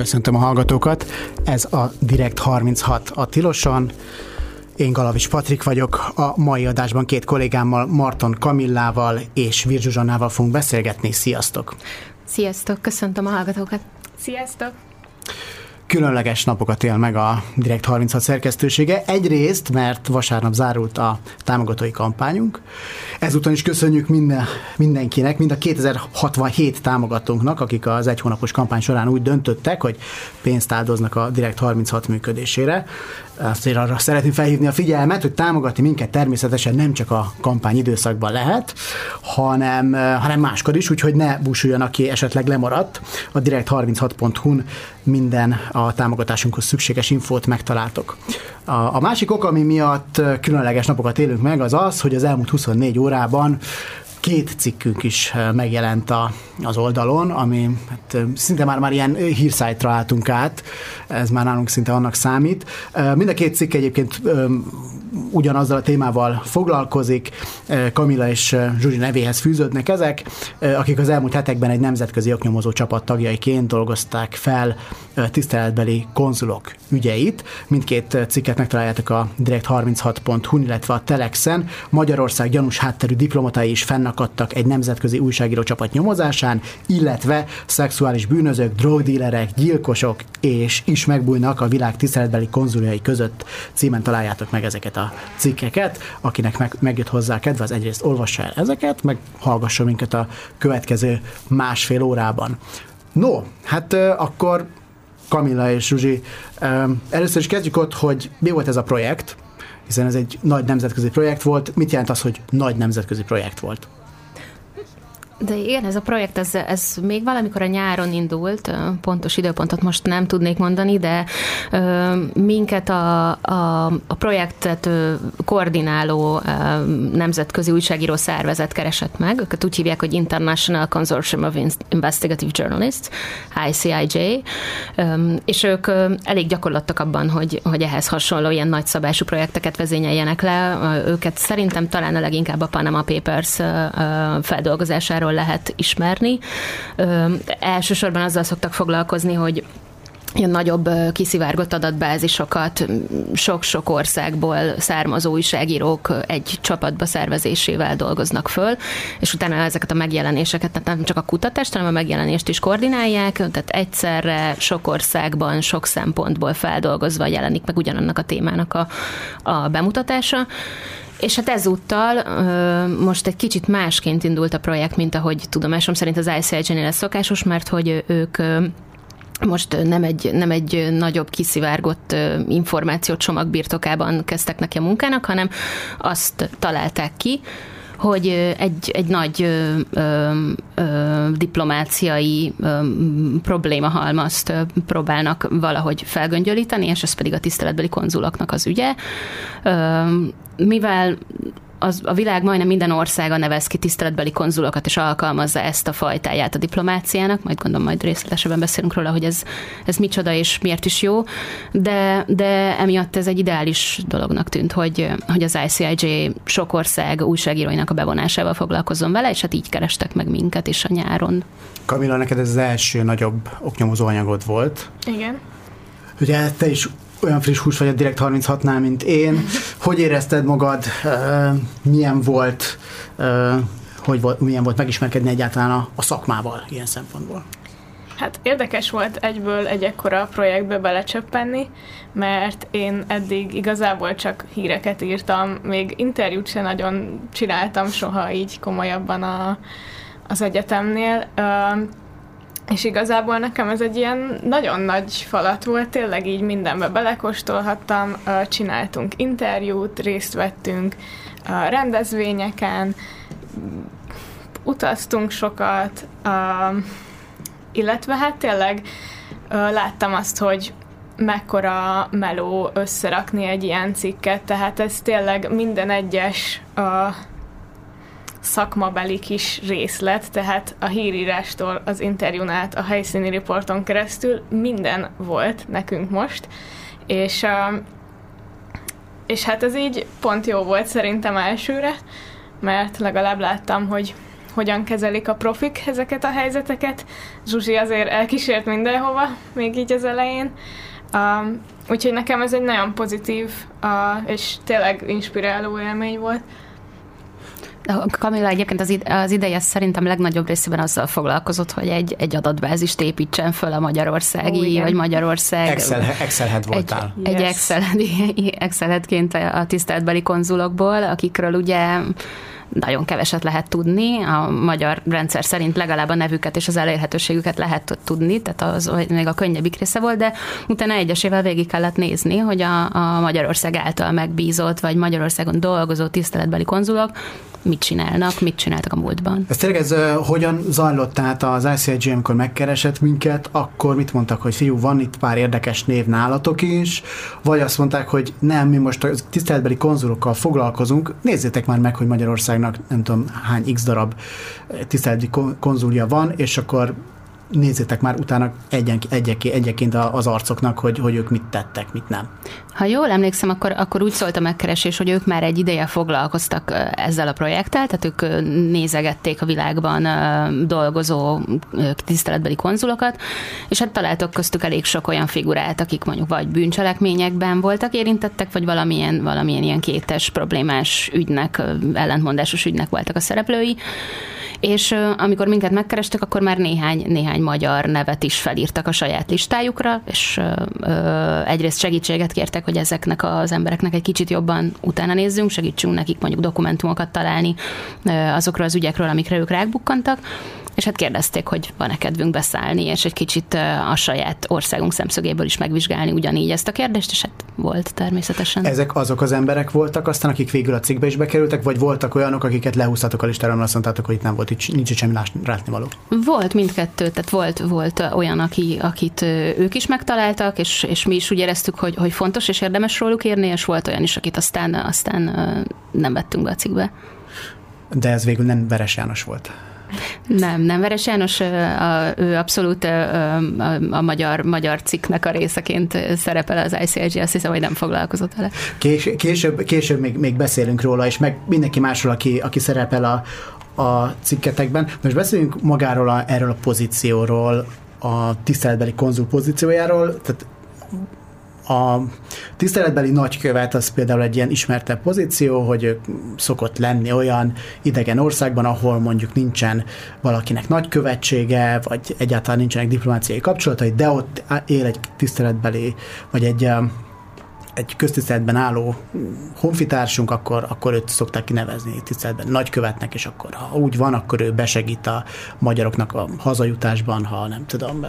Köszöntöm a hallgatókat. Ez a Direkt 36 a Tiloson. Én Galavis Patrik vagyok. A mai adásban két kollégámmal, Marton Kamillával és Virzsuzsannával fogunk beszélgetni. Sziasztok! Sziasztok, köszöntöm a hallgatókat! Sziasztok! Különleges napokat él meg a Direkt 36 szerkesztősége. Egyrészt, mert vasárnap zárult a támogatói kampányunk. Ezúton is köszönjük minden, mindenkinek, mind a 2067 támogatónknak, akik az egy hónapos kampány során úgy döntöttek, hogy pénzt áldoznak a Direkt 36 működésére. Azért arra szeretném felhívni a figyelmet, hogy támogatni minket természetesen nem csak a kampány időszakban lehet, hanem, hanem máskor is, úgyhogy ne búsuljon, aki esetleg lemaradt. A direkt36.hu-n minden a támogatásunkhoz szükséges infót megtaláltok. A, a másik ok, ami miatt különleges napokat élünk meg, az az, hogy az elmúlt 24 órában két cikkünk is megjelent a, az oldalon, ami hát, szinte már, már ilyen hírszájtra álltunk át, ez már nálunk szinte annak számít. Mind a két cikk egyébként ugyanazzal a témával foglalkozik, Kamila és Zsuzsi nevéhez fűződnek ezek, akik az elmúlt hetekben egy nemzetközi oknyomozó csapat tagjaiként dolgozták fel tiszteletbeli konzulok ügyeit. Mindkét cikket megtaláljátok a direkt36.hu, illetve a Telexen. Magyarország gyanús hátterű diplomatai is fennakadtak egy nemzetközi újságíró csapat nyomozásán, illetve szexuális bűnözők, drogdílerek, gyilkosok és is megbújnak a világ tiszteletbeli konzuljai között. Címen találjátok meg ezeket a cikkeket. Akinek meg, megjött hozzá a kedve, az egyrészt olvassa el ezeket, meg hallgassa minket a következő másfél órában. No, hát akkor Kamilla és Zsuzsi, először is kezdjük ott, hogy mi volt ez a projekt, hiszen ez egy nagy nemzetközi projekt volt. Mit jelent az, hogy nagy nemzetközi projekt volt? De igen, ez a projekt, ez, ez még valamikor a nyáron indult, pontos időpontot most nem tudnék mondani, de minket a, a, a projektet koordináló nemzetközi újságíró szervezet keresett meg, őket úgy hívják, hogy International Consortium of Investigative Journalists, ICIJ, és ők elég gyakorlattak abban, hogy, hogy ehhez hasonló ilyen nagyszabású projekteket vezényeljenek le. Őket szerintem talán a leginkább a Panama Papers feldolgozásáról jól lehet ismerni. Ö, elsősorban azzal szoktak foglalkozni, hogy ilyen nagyobb kiszivárgott adatbázisokat sok-sok országból származó újságírók egy csapatba szervezésével dolgoznak föl, és utána ezeket a megjelenéseket, tehát nem csak a kutatást, hanem a megjelenést is koordinálják, tehát egyszerre sok országban, sok szempontból feldolgozva jelenik meg ugyanannak a témának a, a bemutatása. És hát ezúttal most egy kicsit másként indult a projekt, mint ahogy tudomásom szerint az ICIJ-nél lesz szokásos, mert hogy ők most nem egy, nem egy nagyobb kiszivárgott információcsomag birtokában kezdtek neki a munkának, hanem azt találták ki, hogy egy, egy nagy ö, ö, ö, diplomáciai ö, problémahalmazt próbálnak valahogy felgöngyölíteni, és ez pedig a tiszteletbeli konzuloknak az ügye. Ö, mivel az, a világ majdnem minden országa nevez ki tiszteletbeli konzulokat, és alkalmazza ezt a fajtáját a diplomáciának, majd gondolom majd részletesebben beszélünk róla, hogy ez, ez micsoda és miért is jó, de, de emiatt ez egy ideális dolognak tűnt, hogy, hogy az ICIJ sok ország újságíróinak a bevonásával foglalkozom vele, és hát így kerestek meg minket is a nyáron. Kamila, neked ez az első nagyobb oknyomozó anyagod volt. Igen. Ugye te is olyan friss hús vagy a Direkt 36-nál, mint én. Hogy érezted magad? Milyen volt, hogy volt, milyen volt megismerkedni egyáltalán a, a szakmával ilyen szempontból? Hát érdekes volt egyből egy ekkora projektbe belecsöppenni, mert én eddig igazából csak híreket írtam, még interjút sem nagyon csináltam soha így komolyabban a, az egyetemnél. És igazából nekem ez egy ilyen nagyon nagy falat volt, tényleg így mindenbe belekóstolhattam, csináltunk interjút, részt vettünk rendezvényeken, utaztunk sokat, illetve hát tényleg láttam azt, hogy mekkora meló összerakni egy ilyen cikket, tehát ez tényleg minden egyes szakmabeli kis részlet, tehát a hírírástól az interjún át a helyszíni riporton keresztül minden volt nekünk most, és, és hát ez így pont jó volt szerintem elsőre, mert legalább láttam, hogy hogyan kezelik a profik ezeket a helyzeteket. Zsuzsi azért elkísért mindenhova, még így az elején. Um, úgyhogy nekem ez egy nagyon pozitív uh, és tényleg inspiráló élmény volt. Kamila egyébként az, az ideje szerintem legnagyobb részében azzal foglalkozott, hogy egy, egy adatbázist építsen föl a magyarországi, oh, vagy Magyarország. Excel, Excel voltál. Egy, yes. egy Excel, Excel a tiszteletbeli konzulokból, akikről ugye nagyon keveset lehet tudni. A magyar rendszer szerint legalább a nevüket és az elérhetőségüket lehet tudni, tehát az még a könnyebbik része volt, de utána egyesével végig kellett nézni, hogy a, a Magyarország által megbízott, vagy Magyarországon dolgozó tiszteletbeli konzulok mit csinálnak, mit csináltak a múltban. Ez tényleg ez hogyan zajlott? Tehát az ICIG, amikor megkeresett minket, akkor mit mondtak, hogy fiú, van itt pár érdekes név nálatok is, vagy azt mondták, hogy nem, mi most a tiszteletbeli konzulokkal foglalkozunk, nézzétek már meg, hogy Magyarországnak nem tudom hány x darab tiszteletbeli konzulja van, és akkor nézzétek már utána egyen, egyeké, egyeként az arcoknak, hogy, hogy ők mit tettek, mit nem. Ha jól emlékszem, akkor, akkor úgy szólt a megkeresés, hogy ők már egy ideje foglalkoztak ezzel a projekttel, tehát ők nézegették a világban dolgozó tiszteletbeli konzulokat, és hát találtak köztük elég sok olyan figurát, akik mondjuk vagy bűncselekményekben voltak érintettek, vagy valamilyen, valamilyen ilyen kétes, problémás ügynek, ellentmondásos ügynek voltak a szereplői. És amikor minket megkerestek, akkor már néhány, néhány magyar nevet is felírtak a saját listájukra, és egyrészt segítséget kértek, hogy ezeknek az embereknek egy kicsit jobban utána nézzünk, segítsünk nekik mondjuk dokumentumokat találni azokról az ügyekről, amikre ők rákbukkantak, és hát kérdezték, hogy van-e kedvünk beszállni, és egy kicsit a saját országunk szemszögéből is megvizsgálni ugyanígy ezt a kérdést, és hát volt természetesen. Ezek azok az emberek voltak aztán, akik végül a cikkbe is bekerültek, vagy voltak olyanok, akiket lehúztatok a listára, mert azt mondtátok, hogy itt nem volt, itt nincs itt semmi látnivaló? Volt mindkettő, tehát volt, volt olyan, aki, akit ők is megtaláltak, és, és mi is úgy éreztük, hogy, hogy fontos és érdemes róluk írni, és volt olyan is, akit aztán, aztán nem vettünk be a cikkbe. De ez végül nem Veres János volt. Nem, nem Veres János, ő abszolút a, a, a magyar, magyar cikknek a részeként szerepel az ICLG, azt hiszem, hogy nem foglalkozott vele. Kés, később, később még, még beszélünk róla, és meg mindenki másról, aki, aki szerepel a, a cikketekben. Most beszéljünk magáról, a, erről a pozícióról, a tiszteletbeli konzul pozíciójáról, tehát a tiszteletbeli nagykövet az például egy ilyen ismertebb pozíció, hogy szokott lenni olyan idegen országban, ahol mondjuk nincsen valakinek nagykövetsége, vagy egyáltalán nincsenek diplomáciai kapcsolatai, de ott él egy tiszteletbeli, vagy egy egy köztiszteletben álló honfitársunk, akkor, akkor őt szokták kinevezni tiszteletben nagykövetnek, és akkor ha úgy van, akkor ő besegít a magyaroknak a hazajutásban, ha nem tudom,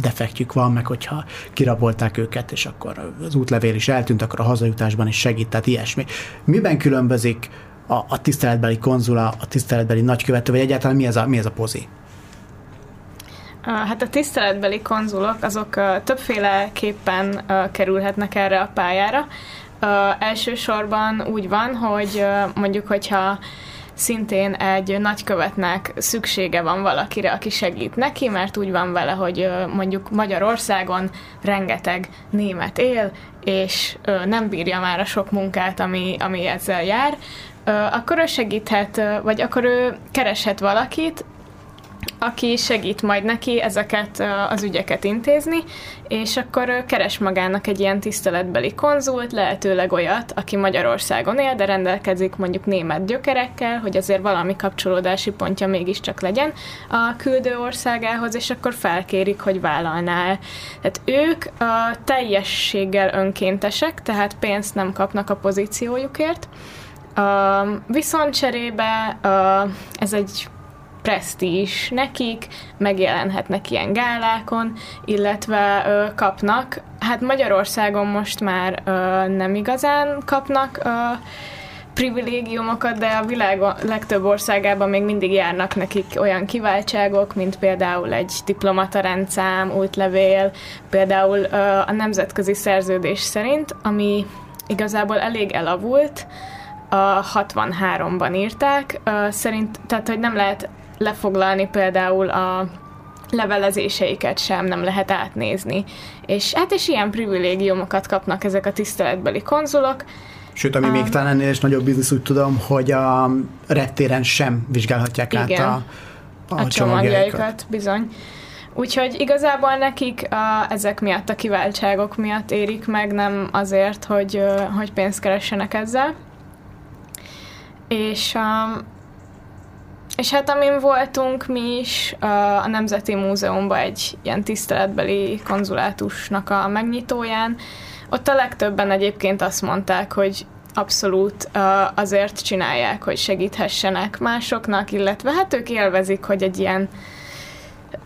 defektjük van, meg hogyha kirabolták őket, és akkor az útlevél is eltűnt, akkor a hazajutásban is segít, tehát ilyesmi. Miben különbözik a, a tiszteletbeli konzula, a tiszteletbeli nagykövető, vagy egyáltalán mi ez a, mi ez a pozi? Hát a tiszteletbeli konzulok azok többféleképpen kerülhetnek erre a pályára. Elsősorban úgy van, hogy mondjuk, hogyha szintén egy nagykövetnek szüksége van valakire, aki segít neki, mert úgy van vele, hogy mondjuk Magyarországon rengeteg német él, és nem bírja már a sok munkát, ami, ami ezzel jár, akkor ő segíthet, vagy akkor ő kereshet valakit, aki segít majd neki ezeket az ügyeket intézni, és akkor keres magának egy ilyen tiszteletbeli konzult, lehetőleg olyat, aki Magyarországon él, de rendelkezik mondjuk német gyökerekkel, hogy azért valami kapcsolódási pontja mégiscsak legyen a küldő országához, és akkor felkérik, hogy vállalná el. Tehát ők a teljességgel önkéntesek, tehát pénzt nem kapnak a pozíciójukért, viszont cserébe ez egy presztízs nekik, megjelenhetnek ilyen gálákon, illetve ö, kapnak, hát Magyarországon most már ö, nem igazán kapnak ö, privilégiumokat, de a világ legtöbb országában még mindig járnak nekik olyan kiváltságok, mint például egy diplomata rendszám, útlevél, például ö, a nemzetközi szerződés szerint, ami igazából elég elavult, a 63-ban írták, szerint, tehát hogy nem lehet lefoglalni például a levelezéseiket sem nem lehet átnézni. És hát és ilyen privilégiumokat kapnak ezek a tiszteletbeli konzulok, Sőt, ami um, még talán ennél is nagyobb biznisz, úgy tudom, hogy a reptéren sem vizsgálhatják igen, át a, a, a csomagjaikat. Bizony. Úgyhogy igazából nekik a, ezek miatt, a kiváltságok miatt érik meg, nem azért, hogy, hogy pénzt keressenek ezzel. És, és hát amin voltunk mi is a Nemzeti Múzeumban egy ilyen tiszteletbeli konzulátusnak a megnyitóján, ott a legtöbben egyébként azt mondták, hogy abszolút azért csinálják, hogy segíthessenek másoknak, illetve hát ők élvezik, hogy egy ilyen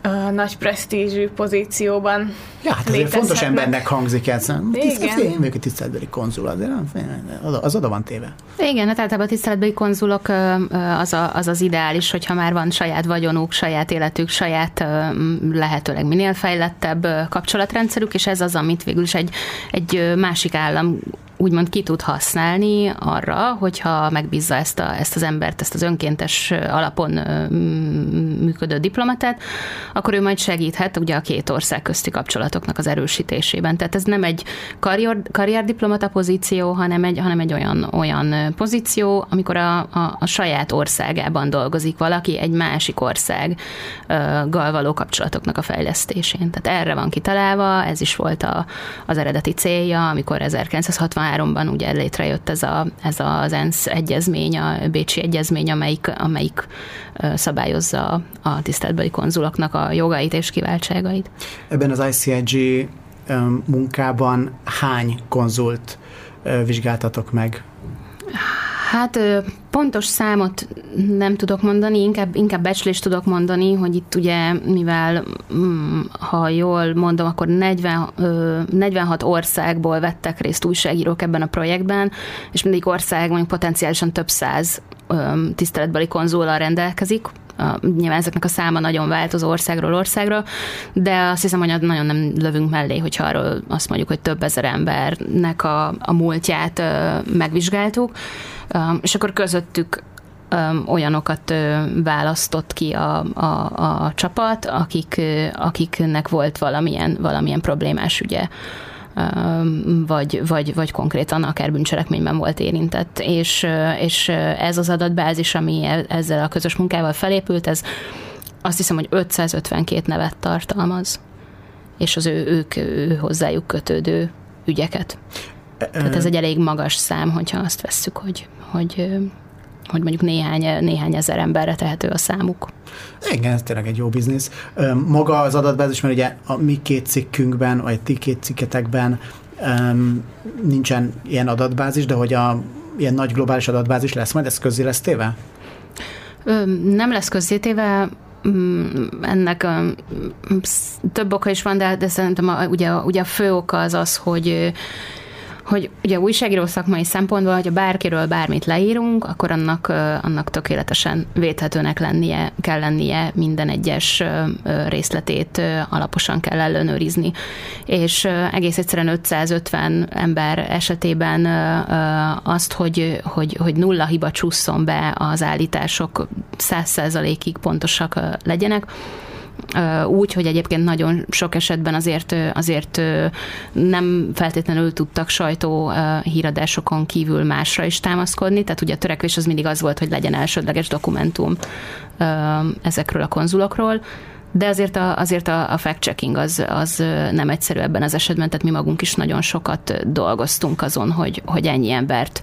uh, nagy presztízsű pozícióban Ja, hát azért fontos embernek hangzik ez. Igen. Én vagyok a tiszteletbeli konzul, azért az oda van téve. Igen, hát általában a tiszteletbeli konzulok az, a, az az ideális, hogyha már van saját vagyonuk, saját életük, saját lehetőleg minél fejlettebb kapcsolatrendszerük, és ez az, amit végül is egy, egy másik állam úgymond ki tud használni arra, hogyha megbízza ezt, a, ezt az embert, ezt az önkéntes alapon működő diplomatát, akkor ő majd segíthet ugye a két ország közti kapcsolatoknak az erősítésében. Tehát ez nem egy karrier, karrierdiplomata pozíció, hanem egy, hanem egy olyan, olyan pozíció, amikor a, a, a saját országában dolgozik valaki, egy másik országgal való kapcsolatoknak a fejlesztésén. Tehát erre van kitalálva, ez is volt a, az eredeti célja, amikor 1963 2003-ban ugye létrejött ez, a, ez az ENSZ egyezmény, a Bécsi egyezmény, amelyik, amelyik szabályozza a tiszteletbeli konzuloknak a jogait és kiváltságait. Ebben az ICIG munkában hány konzult vizsgáltatok meg? Hát pontos számot nem tudok mondani, inkább, inkább becslést tudok mondani, hogy itt ugye, mivel mm, ha jól mondom, akkor 40, 46 országból vettek részt újságírók ebben a projektben, és mindig ország mondjuk potenciálisan több száz tiszteletbeli konzulal rendelkezik, nyilván ezeknek a száma nagyon változó országról országra, de azt hiszem, hogy nagyon nem lövünk mellé, hogyha arról azt mondjuk, hogy több ezer embernek a, a múltját megvizsgáltuk, és akkor közöttük olyanokat választott ki a, a, a csapat, akik, akiknek volt valamilyen, valamilyen problémás ügye vagy, vagy, vagy konkrétan akár bűncselekményben volt érintett. És, és ez az adatbázis, ami e, ezzel a közös munkával felépült, ez azt hiszem, hogy 552 nevet tartalmaz, és az ő, ők ő hozzájuk kötődő ügyeket. Tehát ez egy elég magas szám, hogyha azt vesszük, hogy, hogy hogy mondjuk néhány, néhány ezer emberre tehető a számuk. Igen, ez tényleg egy jó biznisz. Maga az adatbázis, mert ugye a mi két cikkünkben, vagy ti két cikketekben um, nincsen ilyen adatbázis, de hogy a ilyen nagy globális adatbázis lesz majd, ez közé lesz téve? Nem lesz közzétéve, ennek több oka is van, de, de szerintem a, ugye, ugye a fő oka az az, hogy hogy ugye újságíró szakmai szempontból, hogyha bárkiről bármit leírunk, akkor annak, annak tökéletesen védhetőnek lennie, kell lennie, minden egyes részletét alaposan kell ellenőrizni. És egész egyszerűen 550 ember esetében azt, hogy, hogy, hogy nulla hiba csusszon be az állítások 100%-ig pontosak legyenek, úgy, hogy egyébként nagyon sok esetben azért, azért nem feltétlenül tudtak sajtó híradásokon kívül másra is támaszkodni, tehát ugye a törekvés az mindig az volt, hogy legyen elsődleges dokumentum ezekről a konzulokról, de azért a, azért a, a fact-checking az, az nem egyszerű ebben az esetben, tehát mi magunk is nagyon sokat dolgoztunk azon, hogy, hogy ennyi embert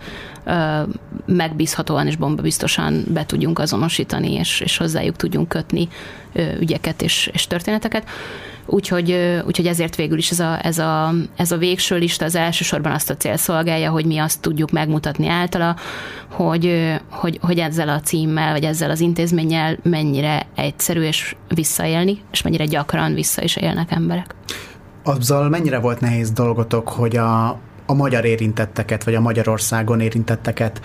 megbízhatóan és bombabiztosan be tudjunk azonosítani, és, és hozzájuk tudjunk kötni ügyeket és, és történeteket. Úgyhogy, úgyhogy ezért végül is ez a, ez, a, ez a végső lista az elsősorban azt a cél szolgálja, hogy mi azt tudjuk megmutatni általa, hogy, hogy, hogy ezzel a címmel, vagy ezzel az intézménnyel mennyire egyszerű és visszaélni, és mennyire gyakran vissza is élnek emberek. Azzal mennyire volt nehéz dolgotok, hogy a, a magyar érintetteket, vagy a Magyarországon érintetteket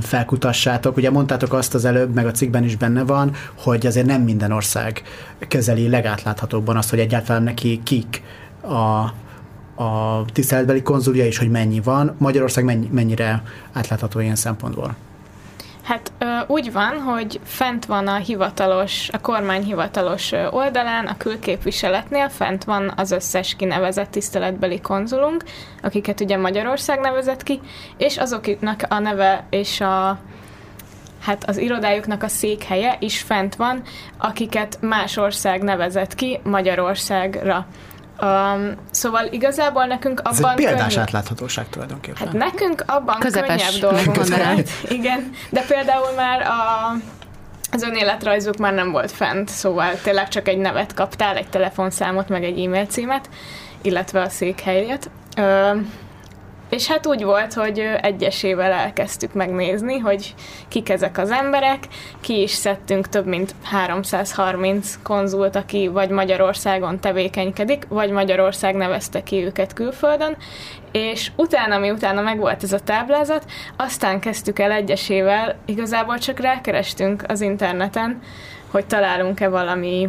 felkutassátok. Ugye mondtátok azt az előbb, meg a cikkben is benne van, hogy azért nem minden ország kezeli legátláthatóbban azt, hogy egyáltalán neki kik a, a tiszteletbeli konzulja, és hogy mennyi van. Magyarország mennyi, mennyire átlátható ilyen szempontból? Hát úgy van, hogy fent van a hivatalos, a kormány hivatalos oldalán, a külképviseletnél fent van az összes kinevezett tiszteletbeli konzulunk, akiket ugye Magyarország nevezett ki, és azoknak a neve és a hát az irodájuknak a székhelye is fent van, akiket más ország nevezett ki Magyarországra. Um, szóval igazából nekünk abban... Ez egy példás könnyű... átláthatóság tulajdonképpen. Hát nekünk abban Közepes könnyebb dolgunk van. Igen, de például már a, az önéletrajzuk már nem volt fent, szóval tényleg csak egy nevet kaptál, egy telefonszámot, meg egy e-mail címet, illetve a székhelyet. Um, és hát úgy volt, hogy egyesével elkezdtük megnézni, hogy kik ezek az emberek, ki is szedtünk több mint 330 konzult, aki vagy Magyarországon tevékenykedik, vagy Magyarország nevezte ki őket külföldön, és utána, mi utána megvolt ez a táblázat, aztán kezdtük el egyesével, igazából csak rákerestünk az interneten, hogy találunk-e valami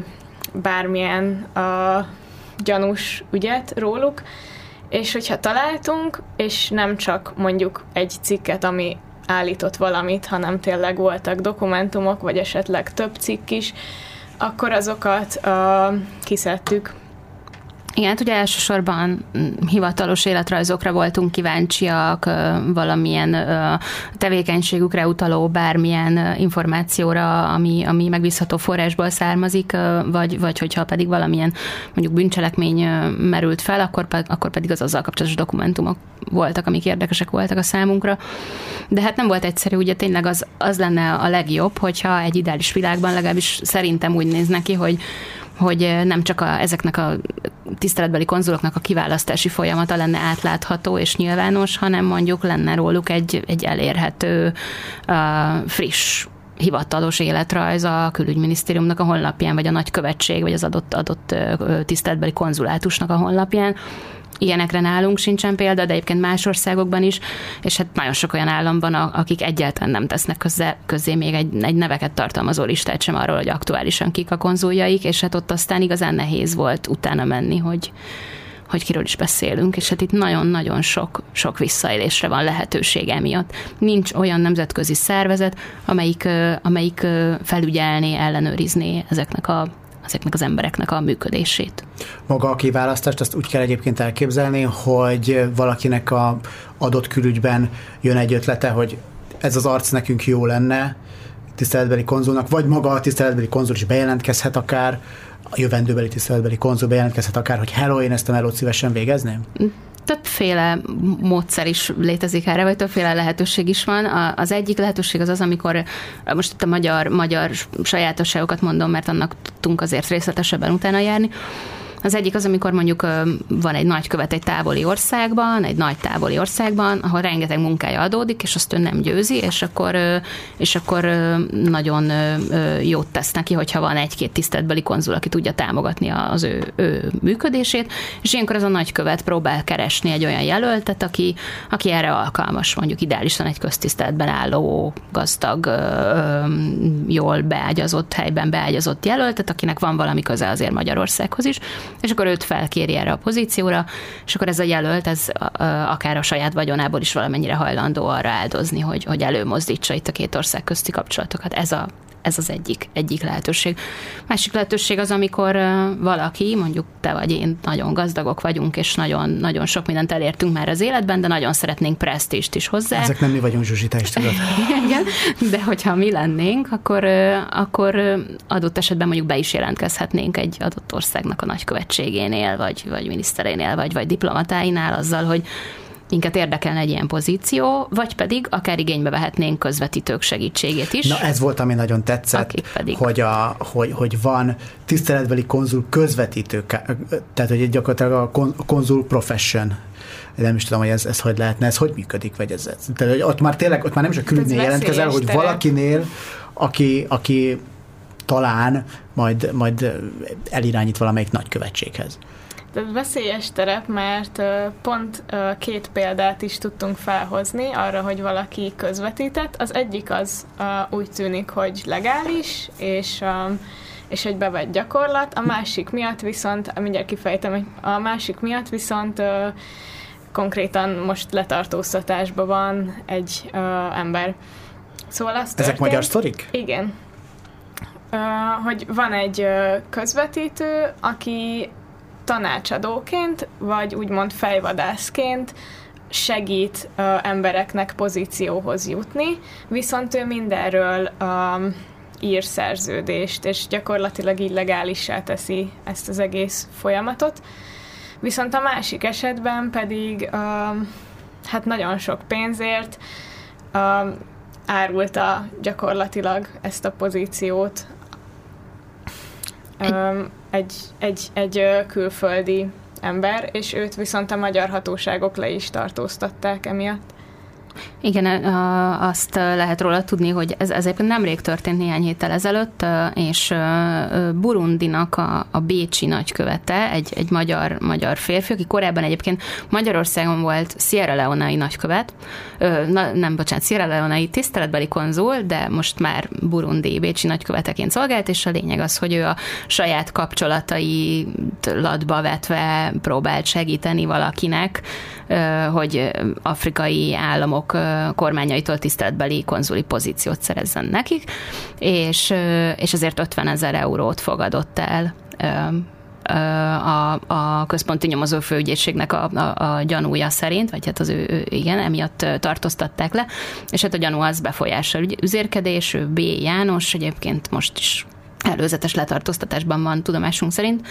bármilyen a gyanús ügyet róluk, és hogyha találtunk, és nem csak mondjuk egy cikket, ami állított valamit, hanem tényleg voltak dokumentumok, vagy esetleg több cikk is, akkor azokat uh, kiszedtük igen, hát ugye elsősorban mm, hivatalos életrajzokra voltunk kíváncsiak, valamilyen tevékenységükre utaló bármilyen információra, ami, ami megbízható forrásból származik, vagy, vagy hogyha pedig valamilyen mondjuk bűncselekmény merült fel, akkor, akkor pedig az azzal kapcsolatos dokumentumok voltak, amik érdekesek voltak a számunkra. De hát nem volt egyszerű, ugye tényleg az, az lenne a legjobb, hogyha egy ideális világban legalábbis szerintem úgy néz neki, hogy hogy nem csak a, ezeknek a tiszteletbeli konzuloknak a kiválasztási folyamata lenne átlátható és nyilvános, hanem mondjuk lenne róluk egy, egy elérhető, uh, friss hivatalos életrajz a külügyminisztériumnak a honlapján, vagy a nagykövetség, vagy az adott, adott tiszteletbeli konzulátusnak a honlapján, Ilyenekre nálunk sincsen példa, de egyébként más országokban is, és hát nagyon sok olyan állam van, akik egyáltalán nem tesznek közé, közé még egy, egy neveket tartalmazó listát sem arról, hogy aktuálisan kik a konzuljaik, és hát ott aztán igazán nehéz volt utána menni, hogy, hogy kiről is beszélünk, és hát itt nagyon-nagyon sok, sok visszaélésre van lehetőség emiatt. Nincs olyan nemzetközi szervezet, amelyik, amelyik felügyelné, ellenőrizné ezeknek a ezeknek az embereknek a működését. Maga a kiválasztást azt úgy kell egyébként elképzelni, hogy valakinek a adott külügyben jön egy ötlete, hogy ez az arc nekünk jó lenne, tiszteletbeli konzulnak, vagy maga a tiszteletbeli konzul is bejelentkezhet akár, a jövendőbeli tiszteletbeli konzul bejelentkezhet akár, hogy hello, én ezt a melót szívesen végezném? Többféle módszer is létezik erre, vagy többféle lehetőség is van. Az egyik lehetőség az az, amikor most itt a magyar, magyar sajátosságokat mondom, mert annak tudtunk azért részletesebben utána járni, az egyik az, amikor mondjuk van egy nagykövet egy távoli országban, egy nagy távoli országban, ahol rengeteg munkája adódik, és azt ő nem győzi, és akkor, és akkor nagyon jót tesz neki, hogyha van egy-két tiszteletbeli konzul, aki tudja támogatni az ő, ő működését, és ilyenkor az a nagykövet próbál keresni egy olyan jelöltet, aki, aki erre alkalmas, mondjuk ideálisan egy köztiszteletben álló, gazdag, jól beágyazott helyben beágyazott jelöltet, akinek van valami köze azért Magyarországhoz is, és akkor őt felkéri erre a pozícióra, és akkor ez a jelölt, ez akár a saját vagyonából is valamennyire hajlandó arra áldozni, hogy, hogy előmozdítsa itt a két ország közti kapcsolatokat. Ez a ez az egyik, egyik lehetőség. Másik lehetőség az, amikor valaki, mondjuk te vagy én, nagyon gazdagok vagyunk, és nagyon, nagyon sok mindent elértünk már az életben, de nagyon szeretnénk presztést is hozzá. Ezek nem mi vagyunk, Zsuzsi, te is tudod. Igen, de hogyha mi lennénk, akkor, akkor adott esetben mondjuk be is jelentkezhetnénk egy adott országnak a nagykövetségénél, vagy, vagy miniszterénél, vagy, vagy diplomatáinál azzal, hogy minket érdekelne egy ilyen pozíció, vagy pedig akár igénybe vehetnénk közvetítők segítségét is. Na ez volt, ami nagyon tetszett, pedig. Hogy, a, hogy, hogy van tiszteletbeli konzul közvetítő, tehát hogy gyakorlatilag a konzul profession nem is tudom, hogy ez, ez hogy lehetne, ez hogy működik, vagy ez, ez tehát, hogy ott már tényleg, ott már nem is a külügynél jelentkezel, hogy valakinél, aki, aki talán majd, majd elirányít valamelyik nagykövetséghez. Veszélyes terep, mert pont két példát is tudtunk felhozni arra, hogy valaki közvetített. Az egyik az úgy tűnik, hogy legális, és és egy bevett gyakorlat, a másik miatt viszont, mindjárt kifejtem, a másik miatt viszont konkrétan most letartóztatásban van egy ember. Szóval az Ezek történt, magyar sztorik? Igen. Uh, hogy van egy uh, közvetítő, aki tanácsadóként, vagy úgymond fejvadászként segít uh, embereknek pozícióhoz jutni, viszont ő mindenről um, ír szerződést, és gyakorlatilag illegálisá teszi ezt az egész folyamatot. Viszont a másik esetben pedig um, hát nagyon sok pénzért um, árulta gyakorlatilag ezt a pozíciót um, egy, egy, egy külföldi ember, és őt viszont a magyar hatóságok le is tartóztatták emiatt. Igen, azt lehet róla tudni, hogy ez, ez egyébként nemrég történt néhány héttel ezelőtt, és Burundinak a, a Bécsi nagykövete, egy, egy magyar, magyar férfi, aki korábban egyébként Magyarországon volt Sierra Leonai nagykövet, na, nem, bocsánat, Sierra Leonai tiszteletbeli konzul, de most már Burundi Bécsi nagyköveteként szolgált, és a lényeg az, hogy ő a saját kapcsolatai latba vetve próbált segíteni valakinek, hogy afrikai államok kormányaitól tiszteletbeli konzuli pozíciót szerezzen nekik, és, és ezért 50 ezer eurót fogadott el a, a központi nyomozó főügyészségnek a, a, a gyanúja szerint, vagy hát az ő, ő, igen, emiatt tartóztatták le, és hát a gyanú az befolyással üzérkedés, B. János egyébként most is előzetes letartóztatásban van tudomásunk szerint,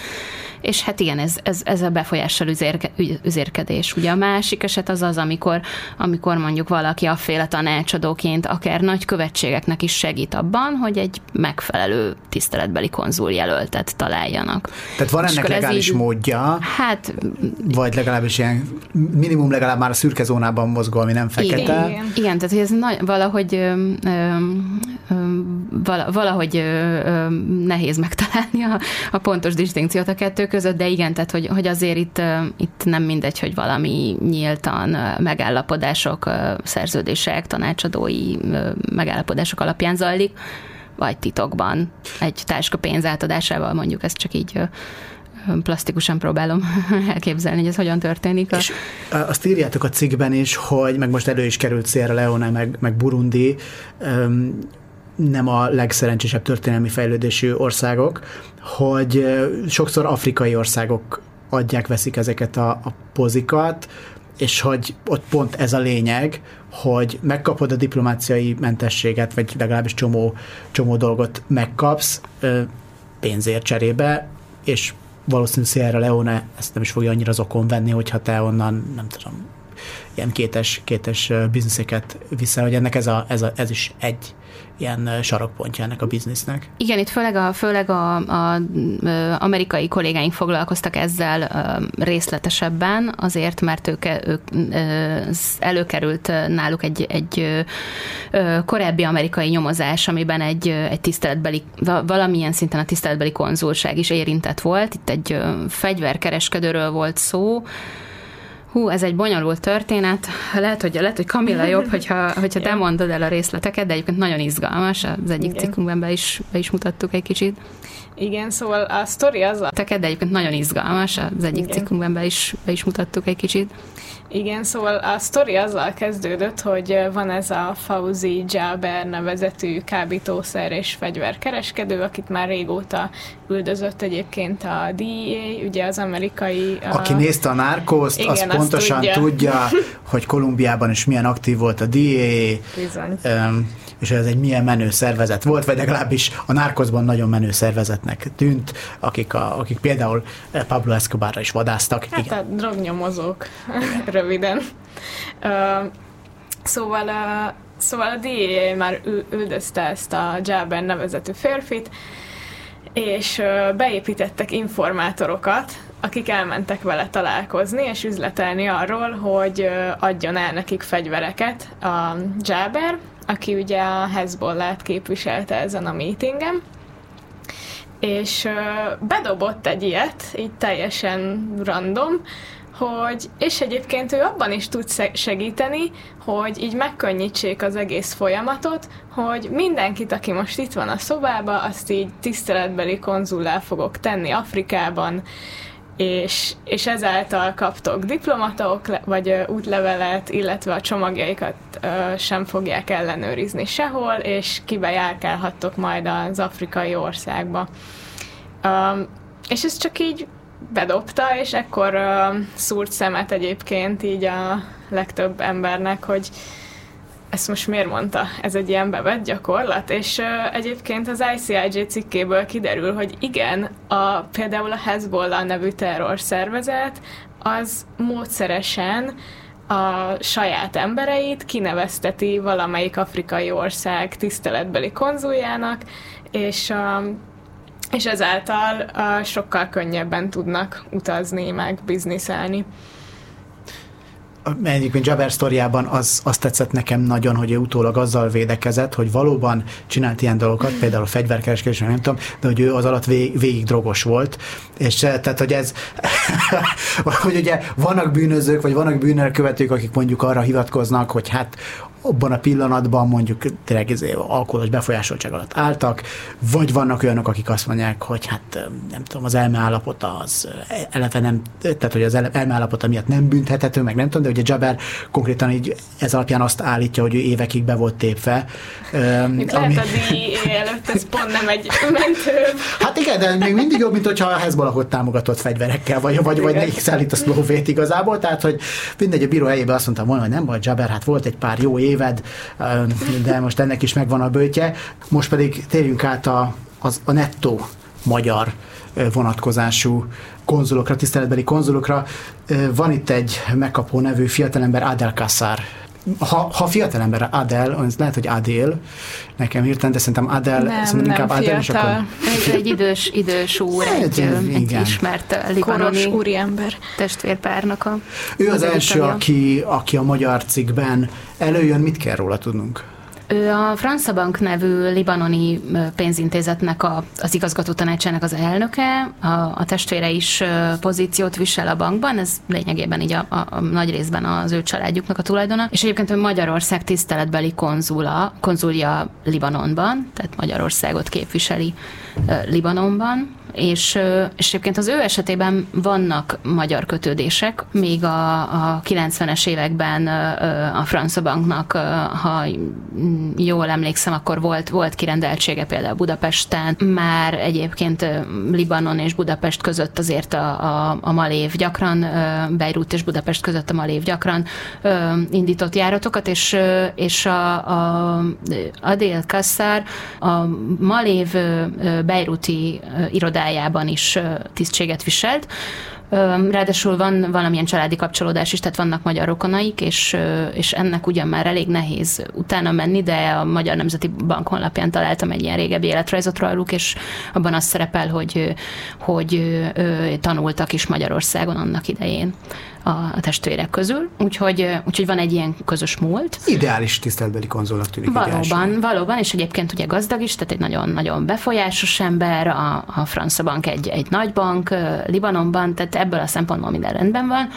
és hát igen, ez, ez, ez a befolyással üzérke, üzérkedés. Ugye a másik eset az az, amikor, amikor mondjuk valaki a féle tanácsadóként akár nagy követségeknek is segít abban, hogy egy megfelelő tiszteletbeli konzul jelöltet találjanak. Tehát van ennek legális így, módja, hát, vagy legalábbis ilyen minimum legalább már a szürke zónában mozgó, ami nem fekete. Igen, igen tehát hogy ez nagy, valahogy ö, ö, valahogy ö, ö, nehéz megtalálni a, a pontos distinkciót a kettő között, de igen, tehát hogy, hogy azért itt, itt nem mindegy, hogy valami nyíltan megállapodások, szerződések, tanácsadói megállapodások alapján zajlik, vagy titokban egy táska pénz átadásával, mondjuk ezt csak így plastikusan próbálom elképzelni, hogy ez hogyan történik. És azt írjátok a cikkben is, hogy meg most elő is került Sierra Leone, meg, meg Burundi, nem a legszerencsésebb történelmi fejlődésű országok, hogy sokszor afrikai országok adják, veszik ezeket a, a pozikat, és hogy ott pont ez a lényeg, hogy megkapod a diplomáciai mentességet, vagy legalábbis csomó, csomó dolgot megkapsz pénzért cserébe, és valószínűleg Sierra Leone ezt nem is fogja annyira zokon venni, hogyha te onnan, nem tudom, ilyen kétes, kétes bizniszeket viszel, hogy ennek ez, a, ez, a, ez is egy ilyen sarokpontja ennek a biznisznek. Igen, itt főleg a, főleg a, a, a amerikai kollégáink foglalkoztak ezzel részletesebben, azért, mert ők, ők előkerült náluk egy, egy korábbi amerikai nyomozás, amiben egy, egy tiszteletbeli, valamilyen szinten a tiszteletbeli konzulság is érintett volt. Itt egy fegyverkereskedőről volt szó, Hú, ez egy bonyolult történet. Lehet, hogy, lehet, hogy Kamilla jobb, hogyha, hogyha te mondod el a részleteket, de egyébként nagyon izgalmas. Az egyik Igen. cikkünkben be is, be is mutattuk egy kicsit. Igen, szóval a sztori az a... Teked, egyébként nagyon izgalmas. Az egyik Igen. cikkünkben be is, be is mutattuk egy kicsit. Igen, szóval a sztori azzal kezdődött, hogy van ez a Fauzi Jaber nevezetű kábítószer és fegyverkereskedő, akit már régóta üldözött egyébként a DEA, ugye az amerikai... A... Aki nézte a nárkózt, az pontosan tudja. tudja, hogy Kolumbiában is milyen aktív volt a DEA. Bizony. És ez egy milyen menő szervezet volt, vagy legalábbis a Nárkozban nagyon menő szervezetnek tűnt, akik, a, akik például Pablo Escobarra is vadáztak. Hát Igen. a drognyomozók, röviden. Uh, szóval, uh, szóval a DEA már üldözte ezt a Jaber nevezetű férfit, és beépítettek informátorokat, akik elmentek vele találkozni és üzletelni arról, hogy adjon el nekik fegyvereket a Jaber, aki ugye a Hezbollah-t képviselte ezen a meetingen, és bedobott egy ilyet, így teljesen random, hogy, és egyébként ő abban is tud segíteni, hogy így megkönnyítsék az egész folyamatot, hogy mindenkit, aki most itt van a szobába, azt így tiszteletbeli konzullá fogok tenni Afrikában, és, és ezáltal kaptok diplomatok, vagy útlevelet, illetve a csomagjaikat sem fogják ellenőrizni sehol, és kibejárkálhattok majd az afrikai országba. És ez csak így bedobta, és ekkor szúrt szemet egyébként így a legtöbb embernek, hogy ezt most miért mondta? Ez egy ilyen bevett gyakorlat? És uh, egyébként az ICIJ cikkéből kiderül, hogy igen, a, például a Hezbollah nevű terrorszervezet az módszeresen a saját embereit kinevezteti valamelyik afrikai ország tiszteletbeli konzuljának, és és ezáltal sokkal könnyebben tudnak utazni, meg bizniszelni egyébként Jabber sztoriában az, azt tetszett nekem nagyon, hogy ő utólag azzal védekezett, hogy valóban csinált ilyen dolgokat, például a fegyverkereskedés, nem tudom, de hogy ő az alatt vég, végig drogos volt, és eh, tehát, hogy ez, hogy ugye vannak bűnözők, vagy vannak bűnelkövetők, akik mondjuk arra hivatkoznak, hogy hát abban a pillanatban mondjuk tényleg alkoholos befolyásoltság alatt álltak, vagy vannak olyanok, akik azt mondják, hogy hát nem tudom, az elmeállapota az eleve nem, tehát hogy az elmeállapota miatt nem büntethető, meg nem tudom, de ugye Jabber konkrétan így ez alapján azt állítja, hogy ő évekig be volt tépve. Mint ami... lehet a díj előtt, ez pont nem egy mentő. Hát igen, de még mindig jobb, mint hogyha a Hezbollahot támogatott fegyverekkel, vagy, vagy, vagy nekik szállít a szlóvét igazából, tehát hogy mindegy, a bíró helyében azt mondta volna, hogy nem baj, Jabber, hát volt egy pár jó éved, de most ennek is megvan a bőtje. Most pedig térjünk át a, az, a nettó magyar vonatkozású konzulokra, tiszteletbeli konzulokra. Van itt egy megkapó nevű fiatalember, Adel Kassar. Ha, ha fiatalember Adel, az lehet, hogy Adél, nekem hirtelen, de szerintem Adel, nem, szerintem inkább Adel, és akkor... Ez egy idős, idős úr, egy, egy, egy ismert libanoni úriember. testvérpárnak a Ő az, az első, aki, aki a magyar cikkben előjön, mit kell róla tudnunk? Ő a Francia Bank nevű libanoni pénzintézetnek a, az igazgató tanácsának az elnöke, a, a testvére is pozíciót visel a bankban, ez lényegében így a, a, a nagy részben az ő családjuknak a tulajdona, és egyébként ő Magyarország tiszteletbeli konzula, konzulja Libanonban, tehát Magyarországot képviseli Libanonban, és, és egyébként az ő esetében vannak magyar kötődések, még a, a 90-es években a Francia Banknak, ha jól emlékszem, akkor volt, volt kirendeltsége például Budapesten, már egyébként Libanon és Budapest között azért a, a, a Malév gyakran, Beirut és Budapest között a Malév gyakran indított járatokat, és, és a, a Adél Kassar a Malév Beiruti irodájában irodájában is tisztséget viselt. Ráadásul van valamilyen családi kapcsolódás is, tehát vannak magyar rokonaik, és, és ennek ugyan már elég nehéz utána menni, de a Magyar Nemzeti Bank honlapján találtam egy ilyen régebbi életrajzot rajluk, és abban az szerepel, hogy, hogy tanultak is Magyarországon annak idején a, testvérek közül, úgyhogy, úgyhogy van egy ilyen közös múlt. Ideális tiszteletbeli konzolnak tűnik. Valóban, valóban, és egyébként ugye gazdag is, tehát egy nagyon-nagyon befolyásos ember, a, a Francia Bank egy, egy nagy bank Libanonban, tehát ebből a szempontból minden rendben van.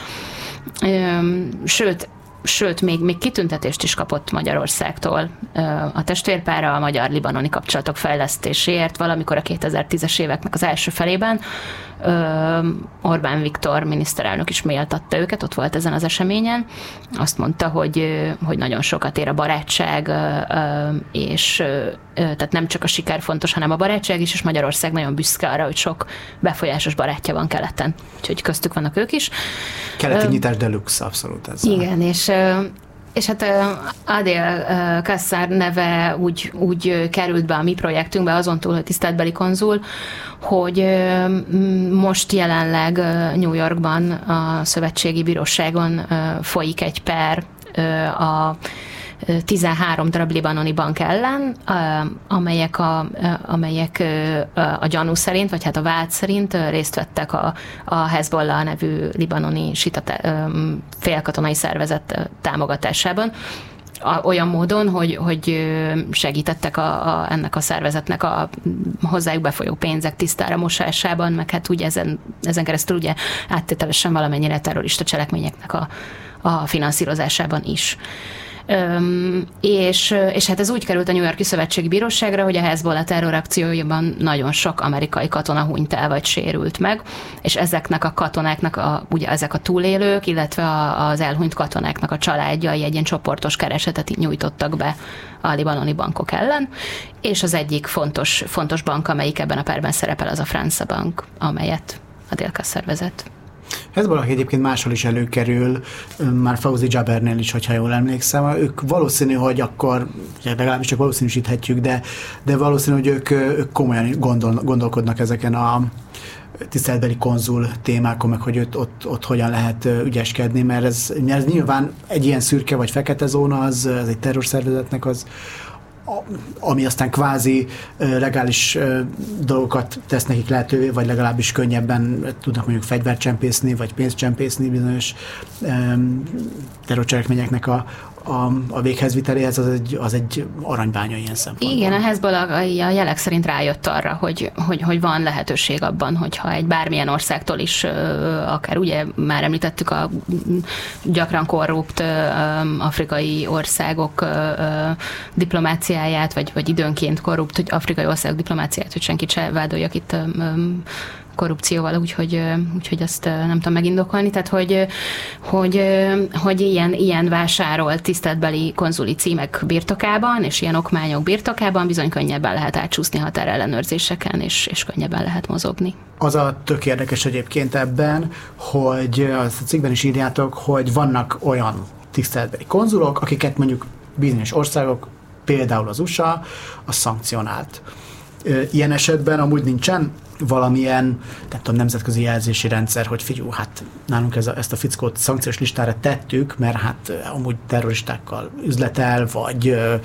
Sőt, sőt, még, még kitüntetést is kapott Magyarországtól a testvérpára a magyar-libanoni kapcsolatok fejlesztéséért valamikor a 2010-es éveknek az első felében. Orbán Viktor miniszterelnök is méltatta őket, ott volt ezen az eseményen. Azt mondta, hogy, hogy nagyon sokat ér a barátság, és tehát nem csak a siker fontos, hanem a barátság is, és Magyarország nagyon büszke arra, hogy sok befolyásos barátja van keleten. Úgyhogy köztük vannak ők is. Keleti nyitás deluxe, abszolút ez. Igen, és és hát Adél Kassar neve úgy, úgy került be a mi projektünkbe, azon túl, hogy tiszteletbeli konzul, hogy most jelenleg New Yorkban a Szövetségi Bíróságon folyik egy per a 13 darab libanoni bank ellen, amelyek a, amelyek a gyanú szerint, vagy hát a vád szerint részt vettek a, a Hezbollah nevű libanoni sita félkatonai szervezet támogatásában olyan módon, hogy, hogy segítettek a, a, ennek a szervezetnek a hozzájuk befolyó pénzek tisztára mosásában, meg hát ugye ezen, ezen keresztül ugye áttételesen valamennyire terrorista cselekményeknek a, a finanszírozásában is. Öm, és, és hát ez úgy került a New Yorki Szövetségi Bíróságra, hogy a Hezbollah terrorakciójában nagyon sok amerikai katona hunyt el vagy sérült meg, és ezeknek a katonáknak, a, ugye ezek a túlélők, illetve a, az elhunyt katonáknak a családjai egy ilyen csoportos keresetet nyújtottak be a libanoni bankok ellen, és az egyik fontos, fontos bank, amelyik ebben a perben szerepel, az a France Bank, amelyet a Délkasszár vezet. Ez valaki egyébként máshol is előkerül, már Fauzi Jabernél is, hogyha jól emlékszem. Ők valószínű, hogy akkor, legalábbis csak valószínűsíthetjük, de, de valószínű, hogy ők, ők komolyan gondol, gondolkodnak ezeken a tiszteletbeli konzul témákon, meg hogy ott, ott, ott hogyan lehet ügyeskedni, mert ez, mert ez nyilván egy ilyen szürke vagy fekete zóna, az, az egy terrorszervezetnek az, ami aztán kvázi legális dolgokat tesz nekik lehetővé, vagy legalábbis könnyebben tudnak mondjuk fegyvercsempészni, vagy pénzcsempészni bizonyos terrorcselekményeknek a, a, a véghezviteléhez az egy, az egy aranybánya ilyen szempontból. Igen, a Hezbollah a jelek szerint rájött arra, hogy, hogy, hogy van lehetőség abban, hogyha egy bármilyen országtól is, akár ugye már említettük a gyakran korrupt afrikai országok diplomáciáját, vagy, vagy időnként korrupt hogy afrikai országok diplomáciáját, hogy senkit se vádoljak itt korrupcióval, úgyhogy, úgyhogy azt nem tudom megindokolni, tehát hogy, hogy, hogy ilyen, ilyen vásárolt tiszteletbeli konzuli címek birtokában, és ilyen okmányok birtokában bizony könnyebben lehet átsúszni határellenőrzéseken, és, és könnyebben lehet mozogni. Az a tök érdekes egyébként ebben, hogy a cikkben is írjátok, hogy vannak olyan tiszteletbeli konzulok, akiket mondjuk bizonyos országok, például az USA, a szankcionált. Ilyen esetben amúgy nincsen valamilyen, tehát a nemzetközi jelzési rendszer, hogy figyú, hát nálunk ez a, ezt a fickót szankciós listára tettük, mert hát eh, amúgy terroristákkal üzletel, vagy, eh,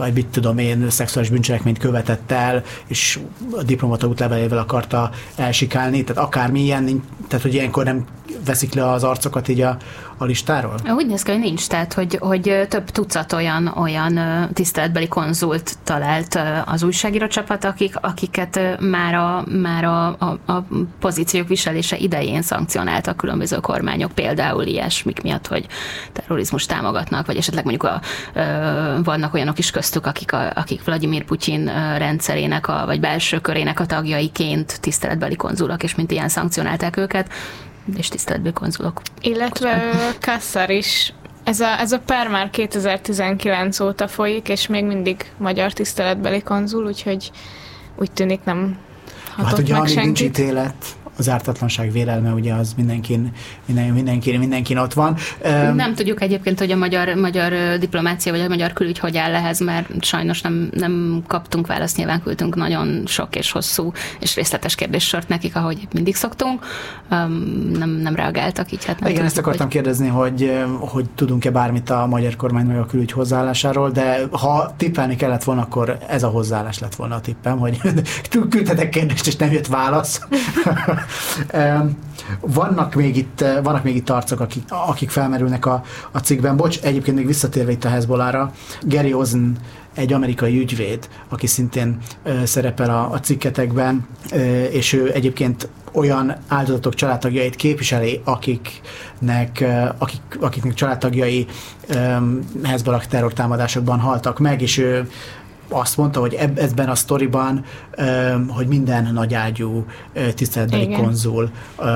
vagy mit tudom én, szexuális bűncselekményt követett el, és a diplomata útlevelével akarta elsikálni, tehát akármilyen, tehát hogy ilyenkor nem veszik le az arcokat így a, a listáról? Úgy néz ki, hogy nincs, tehát hogy, hogy több tucat olyan, olyan tiszteletbeli konzult talált az újságíró csapat, akik, akiket már a, már a, a, a pozíciók viselése idején szankcionáltak különböző kormányok, például ilyesmik miatt, hogy terrorizmus támogatnak, vagy esetleg mondjuk a, vannak olyanok is köztük, akik, a, akik Vladimir Putyin rendszerének, a, vagy belső körének a tagjaiként tiszteletbeli konzulok, és mint ilyen szankcionálták őket és tiszteletből konzulok. Illetve Kasszar is ez a, ez a per már 2019 óta folyik, és még mindig magyar tiszteletbeli konzul, úgyhogy úgy tűnik nem hatott hát ugye, meg senkit. nincs ítélet, az ártatlanság vélelme ugye az mindenkin, minden, mindenkin, mindenkin ott van. Nem tudjuk egyébként, hogy a magyar, magyar diplomácia vagy a magyar külügy hogy áll ehhez, mert sajnos nem, nem kaptunk választ, nyilván küldtünk nagyon sok és hosszú és részletes kérdéssort nekik, ahogy mindig szoktunk. Nem, nem reagáltak, így hát nem Igen, tudjuk, ezt akartam hogy... kérdezni, hogy, hogy tudunk-e bármit a magyar kormány meg a külügy hozzáállásáról, de ha tippelni kellett volna, akkor ez a hozzáállás lett volna a tippem, hogy küldtetek kérdést, és nem jött válasz. Vannak még itt, vannak még itt arcok, akik, akik felmerülnek a, a cikkben. Bocs, egyébként még visszatérve itt a Hezbollára, Gary Ozen egy amerikai ügyvéd, aki szintén ö, szerepel a, a cikketekben, ö, és ő egyébként olyan áldozatok családtagjait képviseli, akiknek, akik, akiknek családtagjai Hezbollah terrortámadásokban haltak meg, és ő azt mondta, hogy ebben a sztoriban, hogy minden nagyágyú tiszteletbeli Igen. konzul,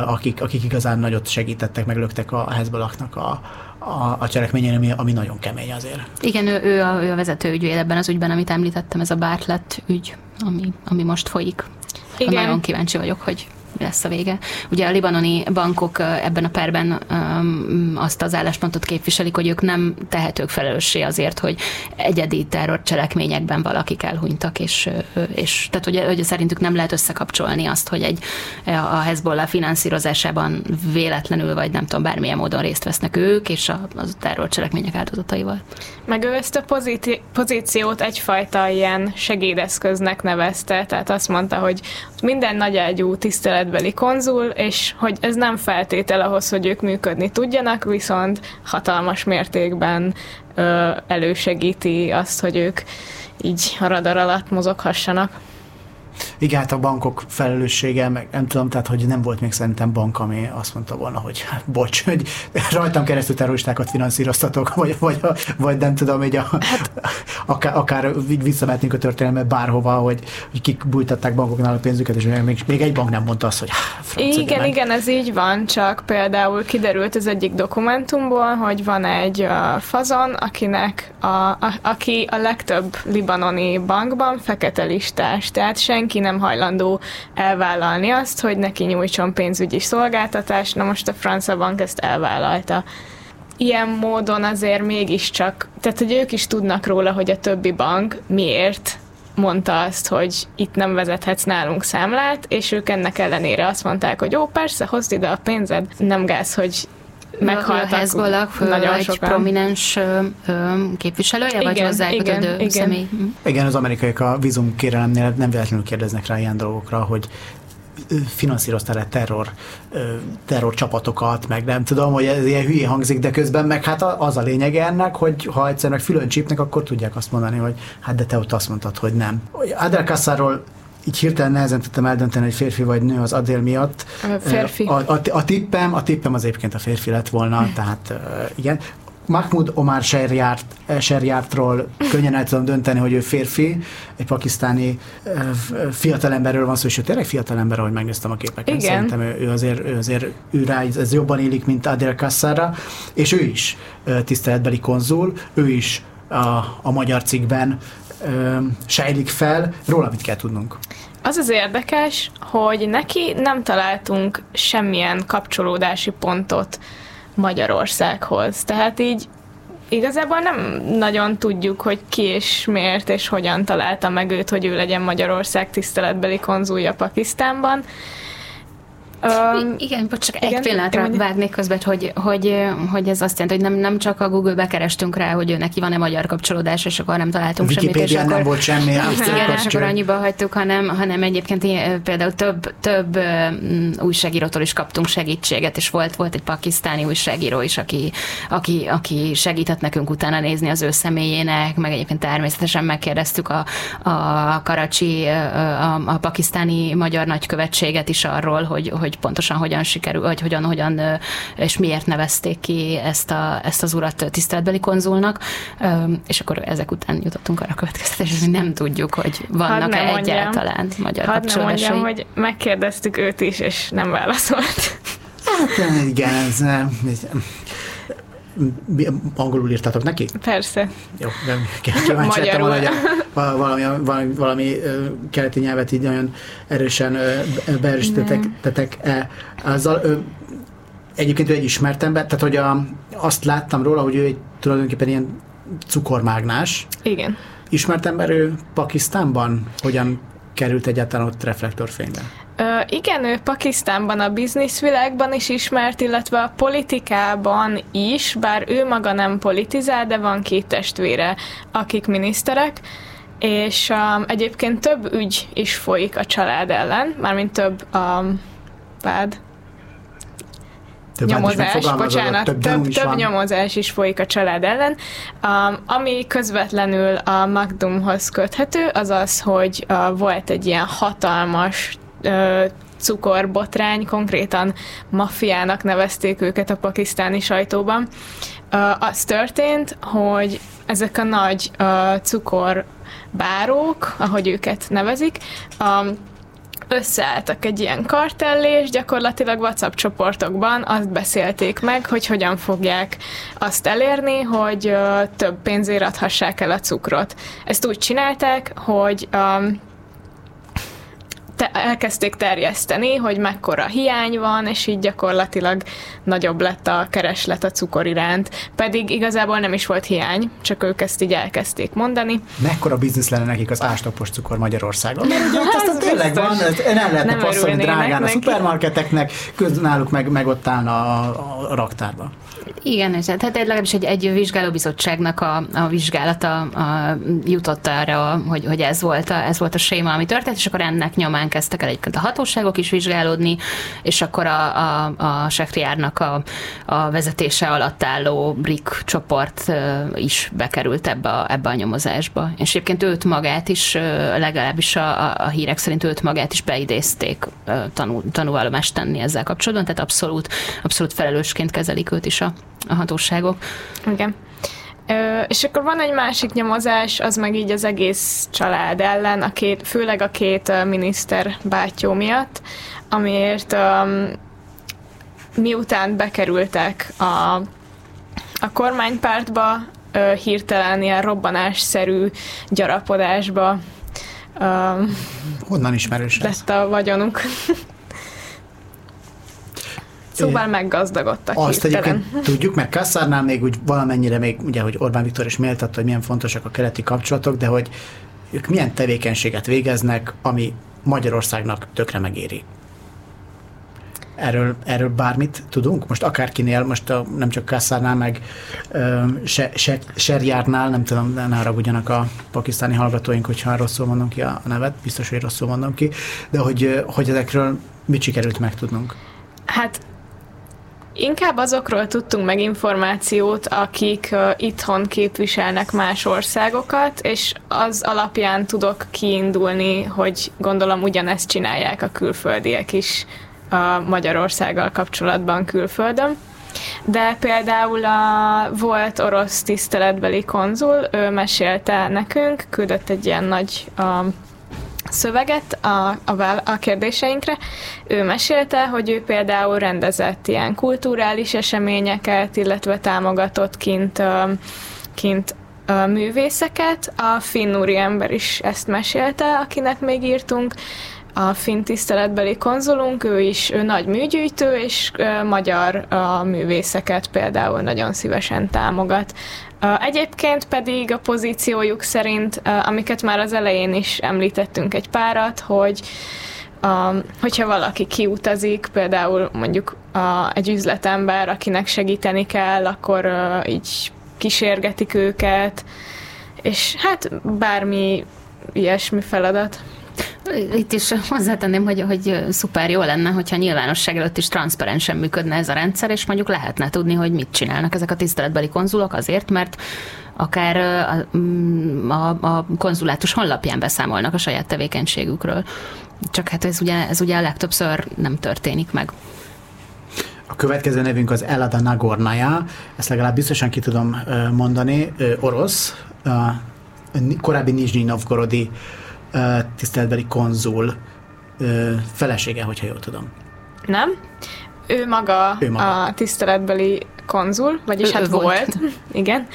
akik, akik igazán nagyot segítettek, meglöktek a Hezbollahnak a, a, a cselekményen, ami, ami nagyon kemény azért. Igen, ő, ő, a, ő a vezető ügyvéd ebben az ügyben, amit említettem, ez a Bartlett ügy, ami, ami most folyik. Igen. Nagyon kíváncsi vagyok, hogy mi lesz a vége. Ugye a libanoni bankok ebben a perben azt az álláspontot képviselik, hogy ők nem tehetők felelőssé azért, hogy egyedi terrorcselekményekben valakik elhunytak, és, és tehát ugye, hogy szerintük nem lehet összekapcsolni azt, hogy egy a Hezbollah finanszírozásában véletlenül, vagy nem tudom, bármilyen módon részt vesznek ők, és a, a terrorcselekmények áldozataival. Meg ő ezt a pozíti- pozíciót egyfajta ilyen segédeszköznek nevezte, tehát azt mondta, hogy minden nagyágyú tiszteletbeli konzul, és hogy ez nem feltétel ahhoz, hogy ők működni tudjanak, viszont hatalmas mértékben ö, elősegíti azt, hogy ők így a radar alatt mozoghassanak. Igen, hát a bankok felelőssége, meg nem tudom, tehát hogy nem volt még szerintem bank, ami azt mondta volna, hogy hát, bocs, hogy rajtam keresztül terroristákat finanszíroztatok, vagy, vagy, vagy nem tudom, hogy a, hát, akár, akár visszamehetnénk a történelme bárhova, hogy, hogy kik bújtatták bankoknál a pénzüket, és még, még egy bank nem mondta azt, hogy Igen, meg. igen, ez így van, csak például kiderült az egyik dokumentumból, hogy van egy uh, fazon, akinek a, a, aki a legtöbb libanoni bankban fekete listás, tehát senki nem hajlandó elvállalni azt, hogy neki nyújtson pénzügyi szolgáltatást, na most a francia bank ezt elvállalta. Ilyen módon azért mégiscsak, tehát hogy ők is tudnak róla, hogy a többi bank miért mondta azt, hogy itt nem vezethetsz nálunk számlát, és ők ennek ellenére azt mondták, hogy jó, persze, hozd ide a pénzed, nem gáz, hogy meghaltak a Hezbollah nagyon egy sokan. prominens ö, ö, képviselője, igen, vagy hozzákötődő igen, személy? Igen. igen, az amerikaiak a vízumkérelemnél nem véletlenül kérdeznek rá ilyen dolgokra, hogy finanszíroztál-e terror, terror csapatokat, meg nem tudom, hogy ez ilyen hülye hangzik, de közben meg hát az a lényege ennek, hogy ha egyszer meg fülön csípnek, akkor tudják azt mondani, hogy hát de te ott azt mondtad, hogy nem. Adel Kassáról így hirtelen nehezen tudtam eldönteni, hogy férfi vagy nő az Adél miatt. A férfi. A, a, a, tippem, a tippem az egyébként a férfi lett volna, tehát uh, igen. Mahmoud Omar Sherjart, Sherjartról könnyen el tudom dönteni, hogy ő férfi, egy pakisztáni fiatalemberről van szó, és ő tényleg fiatalember, ahogy megnéztem a képeket. Igen. Szerintem ő, ő, azért, ő azért ő rá, ez jobban élik, mint Adel Kassara, és ő is tiszteletbeli konzul, ő is a, a magyar cikkben sejlik fel. Róla mit kell tudnunk? Az az érdekes, hogy neki nem találtunk semmilyen kapcsolódási pontot Magyarországhoz. Tehát így igazából nem nagyon tudjuk, hogy ki és miért és hogyan találta meg őt, hogy ő legyen Magyarország tiszteletbeli konzulja Pakisztánban. Um, igen, bocs, csak igen, egy pillanatra igen, vágnék közben, hogy, hogy, hogy ez azt jelenti, hogy nem, nem csak a Google-be kerestünk rá, hogy ő neki van-e magyar kapcsolódás, és akkor nem találtunk semmit. És akkor, nem volt semmi. Igen, és akkor annyiba hagytuk, hanem, hanem egyébként például több, több újságírótól is kaptunk segítséget, és volt, volt egy pakisztáni újságíró is, aki, aki, aki segített nekünk utána nézni az ő személyének, meg egyébként természetesen megkérdeztük a, a Karacsi, a, a pakisztáni magyar nagykövetséget is arról, hogy, hogy hogy pontosan hogyan sikerül, vagy hogyan, hogyan és miért nevezték ki ezt, a, ezt az urat tiszteletbeli konzulnak, és akkor ezek után jutottunk arra a következtetésre, hogy nem tudjuk, hogy vannak-e egyáltalán magyar Hadd kapcsolódásai. mondjam, hogy megkérdeztük őt is, és nem válaszolt. Hát igen, ez, ez angolul írtatok neki? Persze. Jó, de kíváncsi lettem volna, hogy valami, valami, valami keleti nyelvet így nagyon erősen beerősítettek e azzal. Egyébként ő egy ismert ember, tehát hogy a, azt láttam róla, hogy ő egy tulajdonképpen ilyen cukormágnás. Igen. Ismert ember ő Pakisztánban? Hogyan került egyáltalán ott reflektorfénybe? Igen, ő Pakisztánban a bizniszvilágban is ismert, illetve a politikában is, bár ő maga nem politizál, de van két testvére, akik miniszterek, és um, egyébként több ügy is folyik a család ellen, mármint több um, vád, több nyomozás, bocsánat, több, több, több nyomozás is folyik a család ellen. Um, ami közvetlenül a Magdumhoz köthető, az az, hogy uh, volt egy ilyen hatalmas uh, cukorbotrány, konkrétan maffiának nevezték őket a pakisztáni sajtóban. Uh, az történt, hogy ezek a nagy uh, cukorbárók, ahogy őket nevezik, um, összeálltak egy ilyen kartellé, és gyakorlatilag WhatsApp csoportokban azt beszélték meg, hogy hogyan fogják azt elérni, hogy több pénzért adhassák el a cukrot. Ezt úgy csinálták, hogy um, te, elkezdték terjeszteni, hogy mekkora hiány van, és így gyakorlatilag nagyobb lett a kereslet a cukor iránt. Pedig igazából nem is volt hiány, csak ők ezt így elkezdték mondani. Mekkora biznisz lenne nekik az ástapos cukor Magyarországon? Mert ugye hát, aztán tényleg van, nem lehetne passzolni drágán a szupermarketeknek, közben náluk meg, meg ott állna a, a raktárba. Igen, ez, tehát legalábbis egy, egy vizsgálóbizottságnak a, a vizsgálata a, jutott arra, hogy, hogy ez, volt a, ez volt a séma, ami történt, és akkor ennek nyomán kezdtek el egyébként a hatóságok is vizsgálódni, és akkor a, a, a Sekriárnak a, a vezetése alatt álló BRIC csoport is bekerült ebbe a, ebbe a nyomozásba. És egyébként őt magát is, legalábbis a, a hírek szerint őt magát is beidézték tanul, tanulvallomást tenni ezzel kapcsolatban, tehát abszolút, abszolút felelősként kezelik őt is a, a hatóságok. Igen. Ö, és akkor van egy másik nyomozás, az meg így az egész család ellen, a két, főleg a két uh, miniszter bátyó miatt, amiért um, miután bekerültek a, a kormánypártba, uh, hirtelen ilyen robbanásszerű gyarapodásba um, Honnan ismerős Lett a vagyonuk. Szóval meggazdagodtak Azt hirtelen. egyébként tudjuk, mert Kasszárnál még úgy valamennyire még, ugye, hogy Orbán Viktor is méltatta, hogy milyen fontosak a keleti kapcsolatok, de hogy ők milyen tevékenységet végeznek, ami Magyarországnak tökre megéri. Erről, erről bármit tudunk? Most akárkinél, most a, nem csak Kasszárnál, meg se, se, Serjárnál, nem tudom, ne haragudjanak a pakisztáni hallgatóink, hogyha rosszul mondom ki a nevet, biztos, hogy rosszul mondom ki, de hogy, hogy ezekről mit sikerült megtudnunk? Hát Inkább azokról tudtunk meg információt, akik uh, itthon képviselnek más országokat, és az alapján tudok kiindulni, hogy gondolom ugyanezt csinálják a külföldiek is a Magyarországgal kapcsolatban külföldön. De például a volt orosz tiszteletbeli konzul, ő mesélte nekünk, küldött egy ilyen nagy uh, szöveget a, a, a kérdéseinkre. Ő mesélte, hogy ő például rendezett ilyen kulturális eseményeket, illetve támogatott kint, kint művészeket. A finn ember is ezt mesélte, akinek még írtunk. A finn tiszteletbeli konzulunk, ő is ő nagy műgyűjtő, és magyar művészeket például nagyon szívesen támogat. Egyébként pedig a pozíciójuk szerint, amiket már az elején is említettünk egy párat, hogy a, hogyha valaki kiutazik, például mondjuk egy üzletember, akinek segíteni kell, akkor így kísérgetik őket, és hát bármi ilyesmi feladat. Itt is hozzátenném, hogy, hogy szuper jó lenne, hogyha nyilvánosság előtt is transzparensen működne ez a rendszer, és mondjuk lehetne tudni, hogy mit csinálnak ezek a tiszteletbeli konzulok azért, mert akár a, a, a konzulátus honlapján beszámolnak a saját tevékenységükről. Csak hát ez ugye, ez ugye a legtöbbször nem történik meg. A következő nevünk az Elada Nagornaya, ezt legalább biztosan ki tudom mondani, orosz, korábbi Nizsnyi Novgorodi tiszteletbeli konzul felesége, hogyha jól tudom. Nem. Ő maga, ő maga. a tiszteletbeli konzul, vagyis ő, hát ő volt. volt. Igen.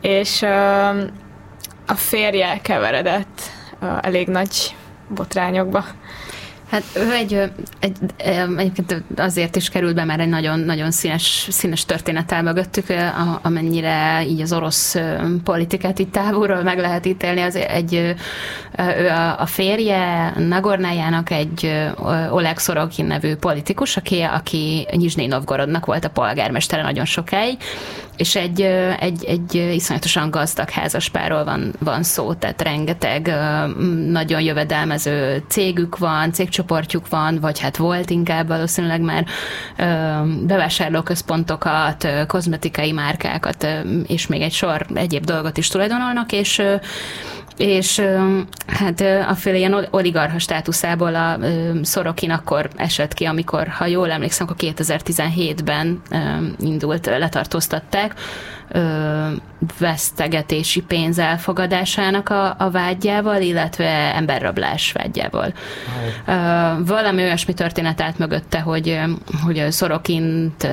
És a férje keveredett elég nagy botrányokba. Hát ő egy, egy, egyébként azért is került be, mert egy nagyon, nagyon színes, színes történet áll mögöttük, amennyire így az orosz politikát így távolról meg lehet ítélni. Az egy, ő a, férje Nagornájának egy Oleg Szorokin nevű politikus, aki, aki Nyizsnyi Novgorodnak volt a polgármestere nagyon sokáig, és egy, egy, egy iszonyatosan gazdag házaspárról van, van szó, tehát rengeteg nagyon jövedelmező cégük van, cégcsoportjuk van, vagy hát volt inkább valószínűleg már bevásárlóközpontokat, kozmetikai márkákat, és még egy sor egyéb dolgot is tulajdonolnak, és és hát a féle ilyen oligarha státuszából a Szorokin akkor esett ki, amikor, ha jól emlékszem, akkor 2017-ben indult, letartóztatták vesztegetési pénz elfogadásának a, a vágyával, illetve emberrablás vágyával. Wow. Valami olyasmi történet állt mögötte, hogy, hogy Szorokint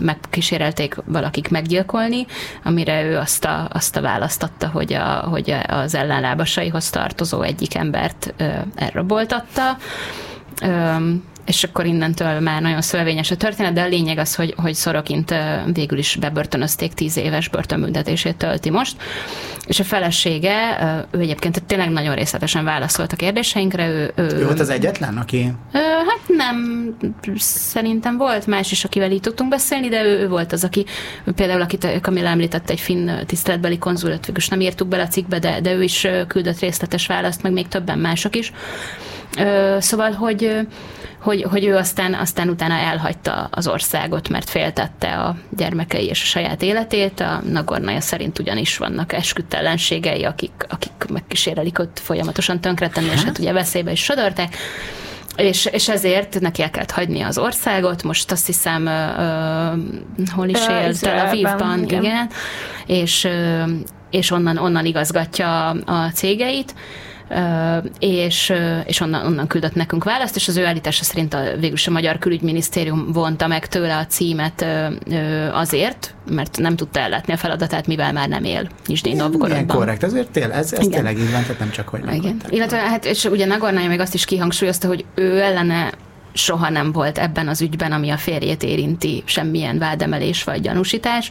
megkísérelték valakik meggyilkolni, amire ő azt a, azt a választotta, hogy, a, hogy az ellenlábasaihoz tartozó egyik embert elraboltatta és akkor innentől már nagyon szövevényes a történet, de a lényeg az, hogy, hogy Szorokint végül is bebörtönözték tíz éves börtönbüntetését tölti most, és a felesége, ő egyébként tényleg nagyon részletesen válaszolt a kérdéseinkre. Ő, ő, ő volt az egyetlen, aki? Hát nem, szerintem volt más is, akivel így tudtunk beszélni, de ő, ő volt az, aki például, akit Kamila említett, egy finn tiszteletbeli konzulat, végül nem írtuk bele a cikkbe, de, de ő is küldött részletes választ, meg még többen mások is Szóval, hogy, hogy, hogy ő aztán, aztán utána elhagyta az országot, mert féltette a gyermekei és a saját életét. A Nagornaja szerint ugyanis vannak esküdtellenségei, akik, akik megkísérelik ott folyamatosan tönkretenni, és hát? ugye veszélybe is sodorták. És, és ezért neki el kellett hagyni az országot, most azt hiszem, uh, hol is él, Tel Avivban, igen. igen, és, uh, és onnan, onnan igazgatja a cégeit és, és onnan, onnan küldött nekünk választ, és az ő állítása szerint a, végülis a Magyar Külügyminisztérium vonta meg tőle a címet azért, mert nem tudta ellátni a feladatát, mivel már nem él Nizsdén Novgorodban. korrekt, ezért tél, ez, ez tényleg így van, tehát nem csak hogy Igen. Illetve hát, és ugye Nagornája még azt is kihangsúlyozta, hogy ő ellene soha nem volt ebben az ügyben, ami a férjét érinti, semmilyen vádemelés vagy gyanúsítás.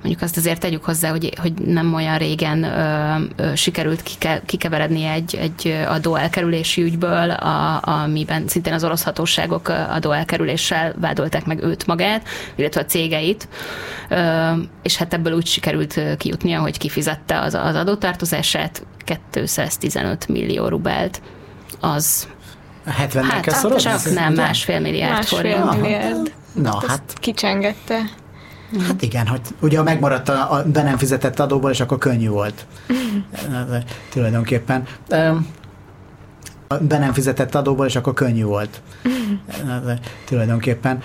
Mondjuk azt azért tegyük hozzá, hogy, hogy nem olyan régen ö, ö, sikerült kike, kikeveredni egy, egy adóelkerülési ügyből, a, amiben szintén az orosz hatóságok adóelkerüléssel vádolták meg őt magát, illetve a cégeit, ö, és hát ebből úgy sikerült kijutnia, hogy kifizette az, az adótartozását, 215 millió rubelt. Az 70 hát, kell szorozni? Csak nem, másfél milliárd másfél forint. milliárd. Na, hát, hát. Kicsengette. Hát igen, hogy ugye megmaradt a, a be nem fizetett adóból, és akkor könnyű volt. Tulajdonképpen. Be nem fizetett adóból, és akkor könnyű volt. Tulajdonképpen.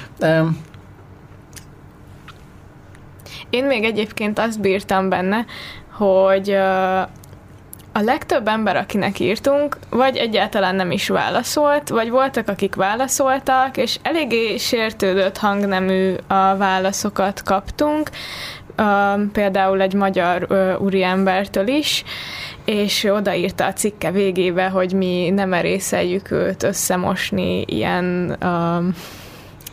Én még egyébként azt bírtam benne, hogy a legtöbb ember, akinek írtunk, vagy egyáltalán nem is válaszolt, vagy voltak, akik válaszoltak, és eléggé sértődött hangnemű a válaszokat kaptunk, például egy magyar úriembertől is, és odaírta a cikke végébe, hogy mi nem erészeljük őt összemosni ilyen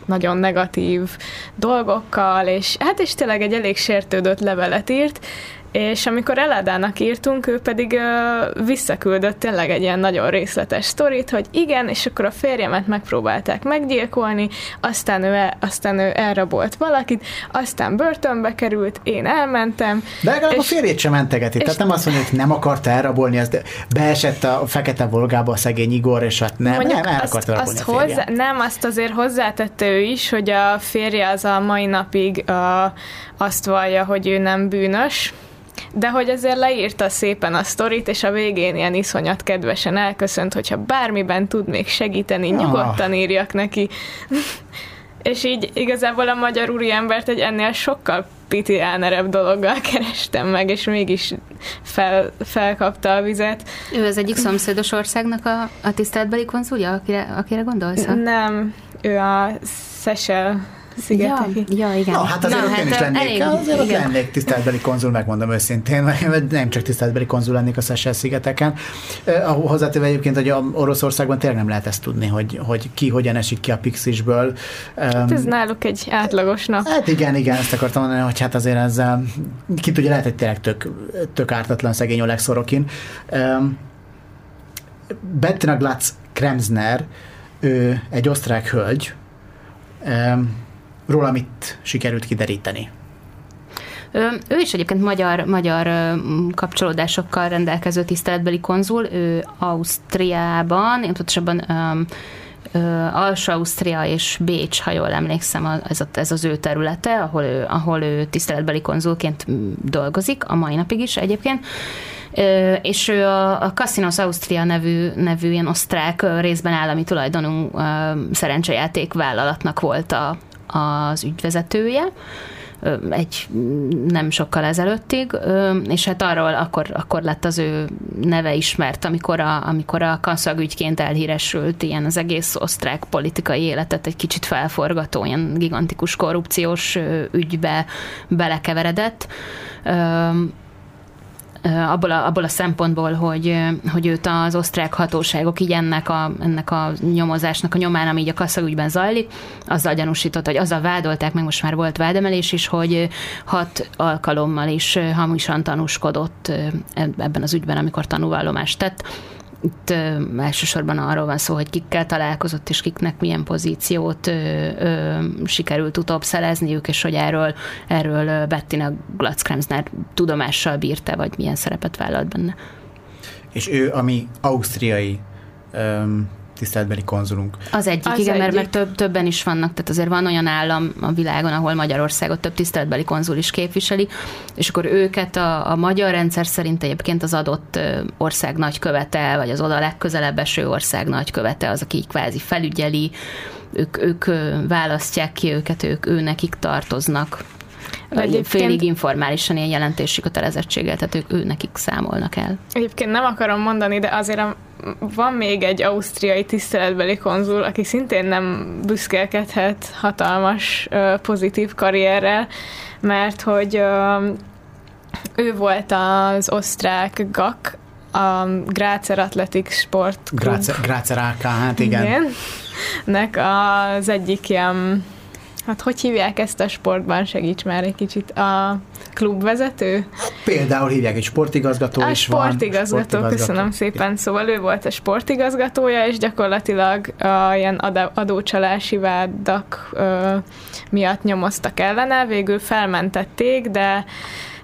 nagyon negatív dolgokkal, és hát is tényleg egy elég sértődött levelet írt, és amikor Eládának írtunk, ő pedig uh, visszaküldött tényleg egy ilyen nagyon részletes sztorit, hogy igen, és akkor a férjemet megpróbálták meggyilkolni, aztán ő, el, aztán ő elrabolt valakit, aztán börtönbe került, én elmentem. De legalább és, a férjét sem mentegeti, tehát nem azt mondja, hogy nem akarta elrabolni, ezt beesett a fekete volgába a szegény Igor, és hát nem, nem el azt, akarta azt a hozzá, Nem, azt azért hozzátette ő is, hogy a férje az a mai napig uh, azt vallja, hogy ő nem bűnös, de hogy azért leírta szépen a sztorit, és a végén ilyen iszonyat kedvesen elköszönt, hogyha bármiben tud még segíteni, ah. nyugodtan írjak neki. és így igazából a magyar úriembert egy ennél sokkal pitiánerebb dologgal kerestem meg, és mégis fel, felkapta a vizet. Ő az egyik szomszédos országnak a, a tiszteletbeli konzulja, akire, akire gondolsz? Nem, ő a Szesel szigetek. Ja, ja, igen. Na, hát azért Na, hát én is lennék, elég, azért igen. lennék tiszteletbeli konzul, megmondom őszintén, vagy nem csak tiszteletbeli konzul lennék a Seychelles szigeteken. Uh, hozzátéve egyébként, hogy a Oroszországban tényleg nem lehet ezt tudni, hogy, hogy ki hogyan esik ki a pixisből. Hát ez náluk egy átlagos nap. Hát igen, igen, ezt akartam mondani, hogy hát azért ezzel ki tudja, lehet, hogy tényleg tök, tök ártatlan szegény Oleg Szorokin. Um, Bettina Glatz Kremsner, ő egy osztrák hölgy, um, róla mit sikerült kideríteni? Ő is egyébként magyar, magyar kapcsolódásokkal rendelkező tiszteletbeli konzul, ő Ausztriában, én pontosabban Alsó-Ausztria és Bécs, ha jól emlékszem, ez, a, ez az ő területe, ahol ő, ahol ő tiszteletbeli konzulként dolgozik, a mai napig is egyébként. És ő a, a Casinos Austria nevű, nevű ilyen osztrák részben állami tulajdonú szerencsejáték vállalatnak volt a, az ügyvezetője, egy nem sokkal ezelőttig, és hát arról akkor, akkor lett az ő neve ismert, amikor a, amikor a kanszagügyként elhíresült ilyen az egész osztrák politikai életet egy kicsit felforgató, ilyen gigantikus korrupciós ügybe belekeveredett abból a, abból a szempontból, hogy, hogy őt az osztrák hatóságok így ennek a, ennek a nyomozásnak a nyomán, ami így a kasszagügyben zajlik, azzal gyanúsított, hogy azzal vádolták, meg most már volt vádemelés is, hogy hat alkalommal is hamisan tanúskodott ebben az ügyben, amikor tanúvallomást tett itt ö, elsősorban arról van szó, hogy kikkel találkozott, és kiknek milyen pozíciót ö, ö, sikerült utóbb szerezniük, és hogy erről, erről Bettina Glatzkremsner tudomással bírta, vagy milyen szerepet vállalt benne. És ő, ami ausztriai ö, tiszteletbeli konzulunk. Az egyik, Az igen, mert, egyik. mert több, többen is vannak, tehát azért van olyan állam a világon, ahol Magyarországot több tiszteletbeli konzul is képviseli, és akkor őket a, a magyar rendszer szerint egyébként az adott ország nagykövete, vagy az oda legközelebb eső ország nagykövete az, aki így kvázi felügyeli, ők, ők választják ki őket, ők ő nekik tartoznak. Egyébként- Félig informálisan ilyen jelentési kötelezettséggel, tehát ők ő nekik számolnak el. Egyébként nem akarom mondani, de azért a, van még egy ausztriai tiszteletbeli konzul, aki szintén nem büszkélkedhet hatalmas pozitív karrierrel, mert hogy ő volt az osztrák GAK, a Grácer Athletics Sport. Grácer, Grácer AK, hát igen. Igen. Nek az egyik ilyen, hát hogy hívják ezt a sportban, segíts már egy kicsit, a klubvezető? Például hívják egy sportigazgató A is van. sportigazgató, köszönöm szépen. Szóval ő volt a sportigazgatója, és gyakorlatilag a ilyen adó- adócsalási vádak ö, miatt nyomoztak ellene, végül felmentették, de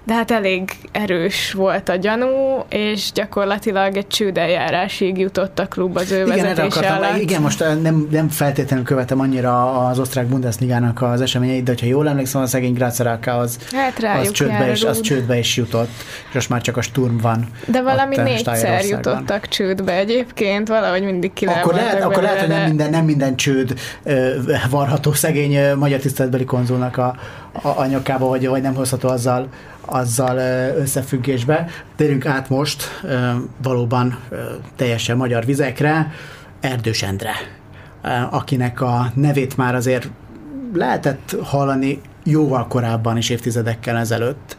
de hát elég erős volt a gyanú, és gyakorlatilag egy csődeljárásig jutott a klub az ő Igen, vezetése akartam, alatt. igen, most nem, nem feltétlenül követem annyira az osztrák Bundesligának az eseményeit, de hogyha jól emlékszem, a szegény Grácer AK az, Hát az, csődbe is, az csődbe is jutott, és most már csak a Sturm van. De valami ott, négyszer jutottak csődbe egyébként, valahogy mindig ki Akkor lehet, akkor lehet, hogy nem de- minden, nem minden csőd varható szegény magyar tiszteletbeli konzulnak a, a, a nyakába, vagy, vagy nem hozható azzal, azzal összefüggésbe. Térjünk át most valóban teljesen magyar vizekre, Erdős Endre, akinek a nevét már azért lehetett hallani jóval korábban is évtizedekkel ezelőtt,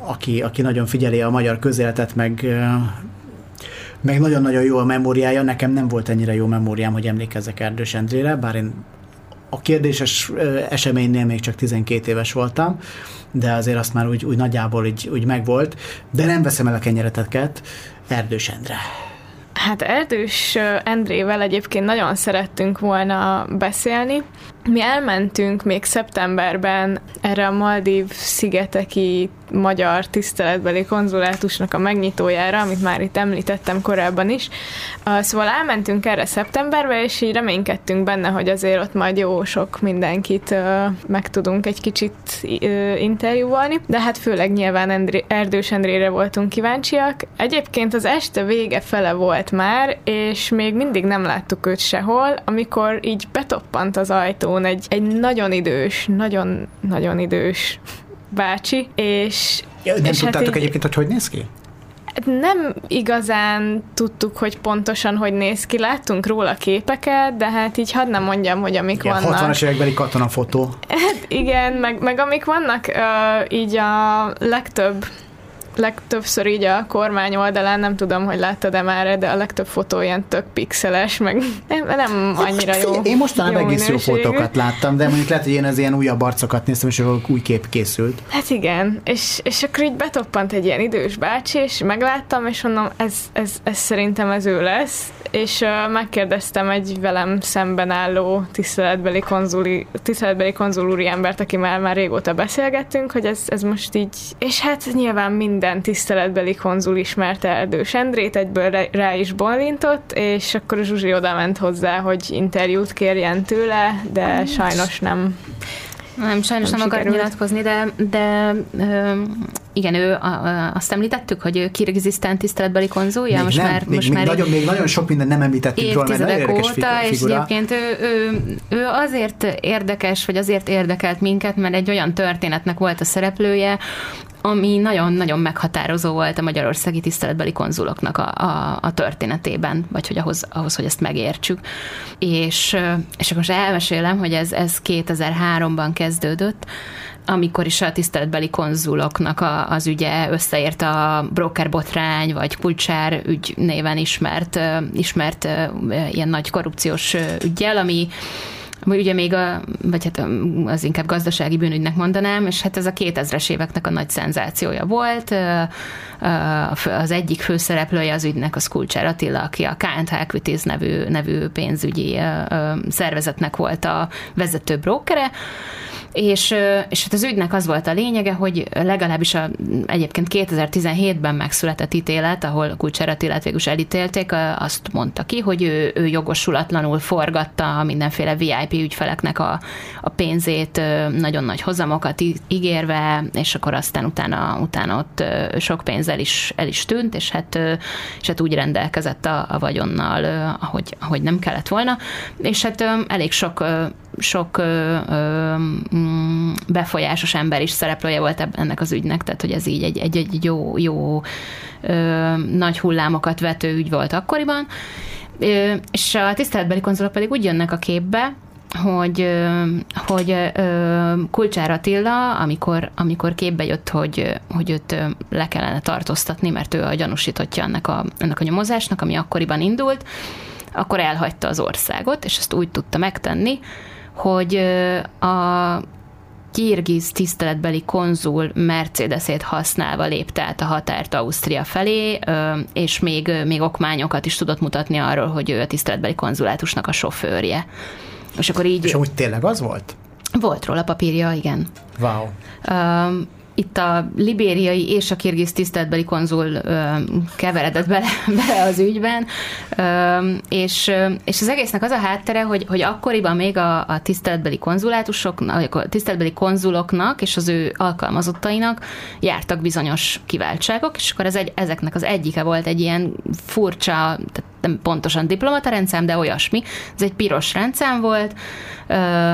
aki, aki nagyon figyeli a magyar közéletet, meg meg nagyon-nagyon jó a memóriája, nekem nem volt ennyire jó memóriám, hogy emlékezzek Erdős Endrére, bár én a kérdéses eseménynél még csak 12 éves voltam, de azért azt már úgy, úgy nagyjából úgy, úgy megvolt, de nem veszem el a kenyereteket, Erdős Endre. Hát Erdős Endrével egyébként nagyon szerettünk volna beszélni. Mi elmentünk még szeptemberben erre a Maldív szigeteki magyar tiszteletbeli konzulátusnak a megnyitójára, amit már itt említettem korábban is. Szóval elmentünk erre szeptemberbe, és így reménykedtünk benne, hogy azért ott majd jó sok mindenkit meg tudunk egy kicsit ö, interjúvalni, de hát főleg nyilván Endré, Erdős Endrére voltunk kíváncsiak. Egyébként az este vége fele volt már, és még mindig nem láttuk őt sehol, amikor így betoppant az ajtón egy, egy nagyon idős, nagyon-nagyon idős bácsi, és Ja, nem És hát tudtátok így- egyébként, hogy hogy néz ki? nem igazán tudtuk, hogy pontosan hogy néz ki. Láttunk róla képeket, de hát így hadd nem mondjam, hogy amik Igen, vannak. 60-as évekbeli katonafotó. Hát igen, meg, meg amik vannak uh, így a legtöbb legtöbbször így a kormány oldalán, nem tudom, hogy láttad-e már, de a legtöbb fotó ilyen tök pixeles, meg nem, nem annyira jó. Én mostanában egész jó fotókat láttam, de mondjuk lehet, hogy én az ilyen újabb arcokat néztem, és akkor új kép készült. Hát igen, és, és akkor így betoppant egy ilyen idős bácsi, és megláttam, és mondom, ez, ez, ez szerintem ez ő lesz, és uh, megkérdeztem egy velem szemben álló tiszteletbeli, konzuli, tiszteletbeli konzul embert, aki már, már régóta beszélgettünk, hogy ez, ez most így, és hát nyilván minden tiszteletbeli konzul ismerte Erdős Endrét, egyből rá, is bólintott, és akkor Zsuzsi oda ment hozzá, hogy interjút kérjen tőle, de sajnos nem. Nem, sajnos Nem nem, akar nyilatkozni, de, de ö, igen, ő a, a, azt említettük, hogy ő Kirgizisztán tiszteletbeli konzulja, még most nem, már, még, most még, már nagyon, még nagyon sok minden nem említettük róla, mert nagyon érdekes óta, és egyébként ő, ő, ő azért érdekes, vagy azért érdekelt minket, mert egy olyan történetnek volt a szereplője, ami nagyon-nagyon meghatározó volt a magyarországi tiszteletbeli konzuloknak a, a, a történetében, vagy hogy ahhoz, ahhoz, hogy ezt megértsük. És, és akkor most elmesélem, hogy ez, ez 2003-ban kezdődött, amikor is a tiszteletbeli konzuloknak a, az ügye összeért a broker botrány, vagy kulcsár ügy néven ismert, ismert ilyen nagy korrupciós ügyjel, ami ami ugye még a, vagy hát az inkább gazdasági bűnügynek mondanám, és hát ez a 2000-es éveknek a nagy szenzációja volt. A Az egyik főszereplője az ügynek a Skulcsár Attila, aki a KNH Equities nevű, nevű pénzügyi szervezetnek volt a vezető brókere, És, és hát az ügynek az volt a lényege, hogy legalábbis a, egyébként 2017-ben megszületett ítélet, ahol Kulcsár Attilát végül elítélték, azt mondta ki, hogy ő, ő jogosulatlanul forgatta mindenféle VIP ügyfeleknek a, a pénzét, nagyon nagy hozamokat ígérve, és akkor aztán utána, utána ott sok pénzzel is el is tűnt, és hát, és hát úgy rendelkezett a, a vagyonnal, ahogy, ahogy nem kellett volna, és hát elég sok sok ö, ö, mm, befolyásos ember is szereplője volt ennek az ügynek, tehát hogy ez így egy, egy, egy jó, jó ö, nagy hullámokat vető ügy volt akkoriban, ö, és a tiszteletbeli konzulok pedig úgy jönnek a képbe, hogy, hogy Kulcsár Attila, amikor, amikor képbe jött, hogy, hogy őt le kellene tartóztatni, mert ő a gyanúsítottja ennek a, ennek a nyomozásnak, ami akkoriban indult, akkor elhagyta az országot, és ezt úgy tudta megtenni, hogy a kirgiz tiszteletbeli konzul Mercedesét használva lépte át a határt Ausztria felé, és még, még okmányokat is tudott mutatni arról, hogy ő a tiszteletbeli konzulátusnak a sofőrje. És akkor így... És amúgy tényleg az volt? Volt róla papírja, igen. Wow itt a libériai és a kirgiz tiszteletbeli konzul ö, keveredett bele, bele az ügyben, ö, és, és az egésznek az a háttere, hogy, hogy akkoriban még a, a tiszteletbeli konzulátusoknak, a tiszteletbeli konzuloknak és az ő alkalmazottainak jártak bizonyos kiváltságok, és akkor ez egy, ezeknek az egyike volt egy ilyen furcsa, tehát nem pontosan diplomata rendszám, de olyasmi. Ez egy piros rendszám volt,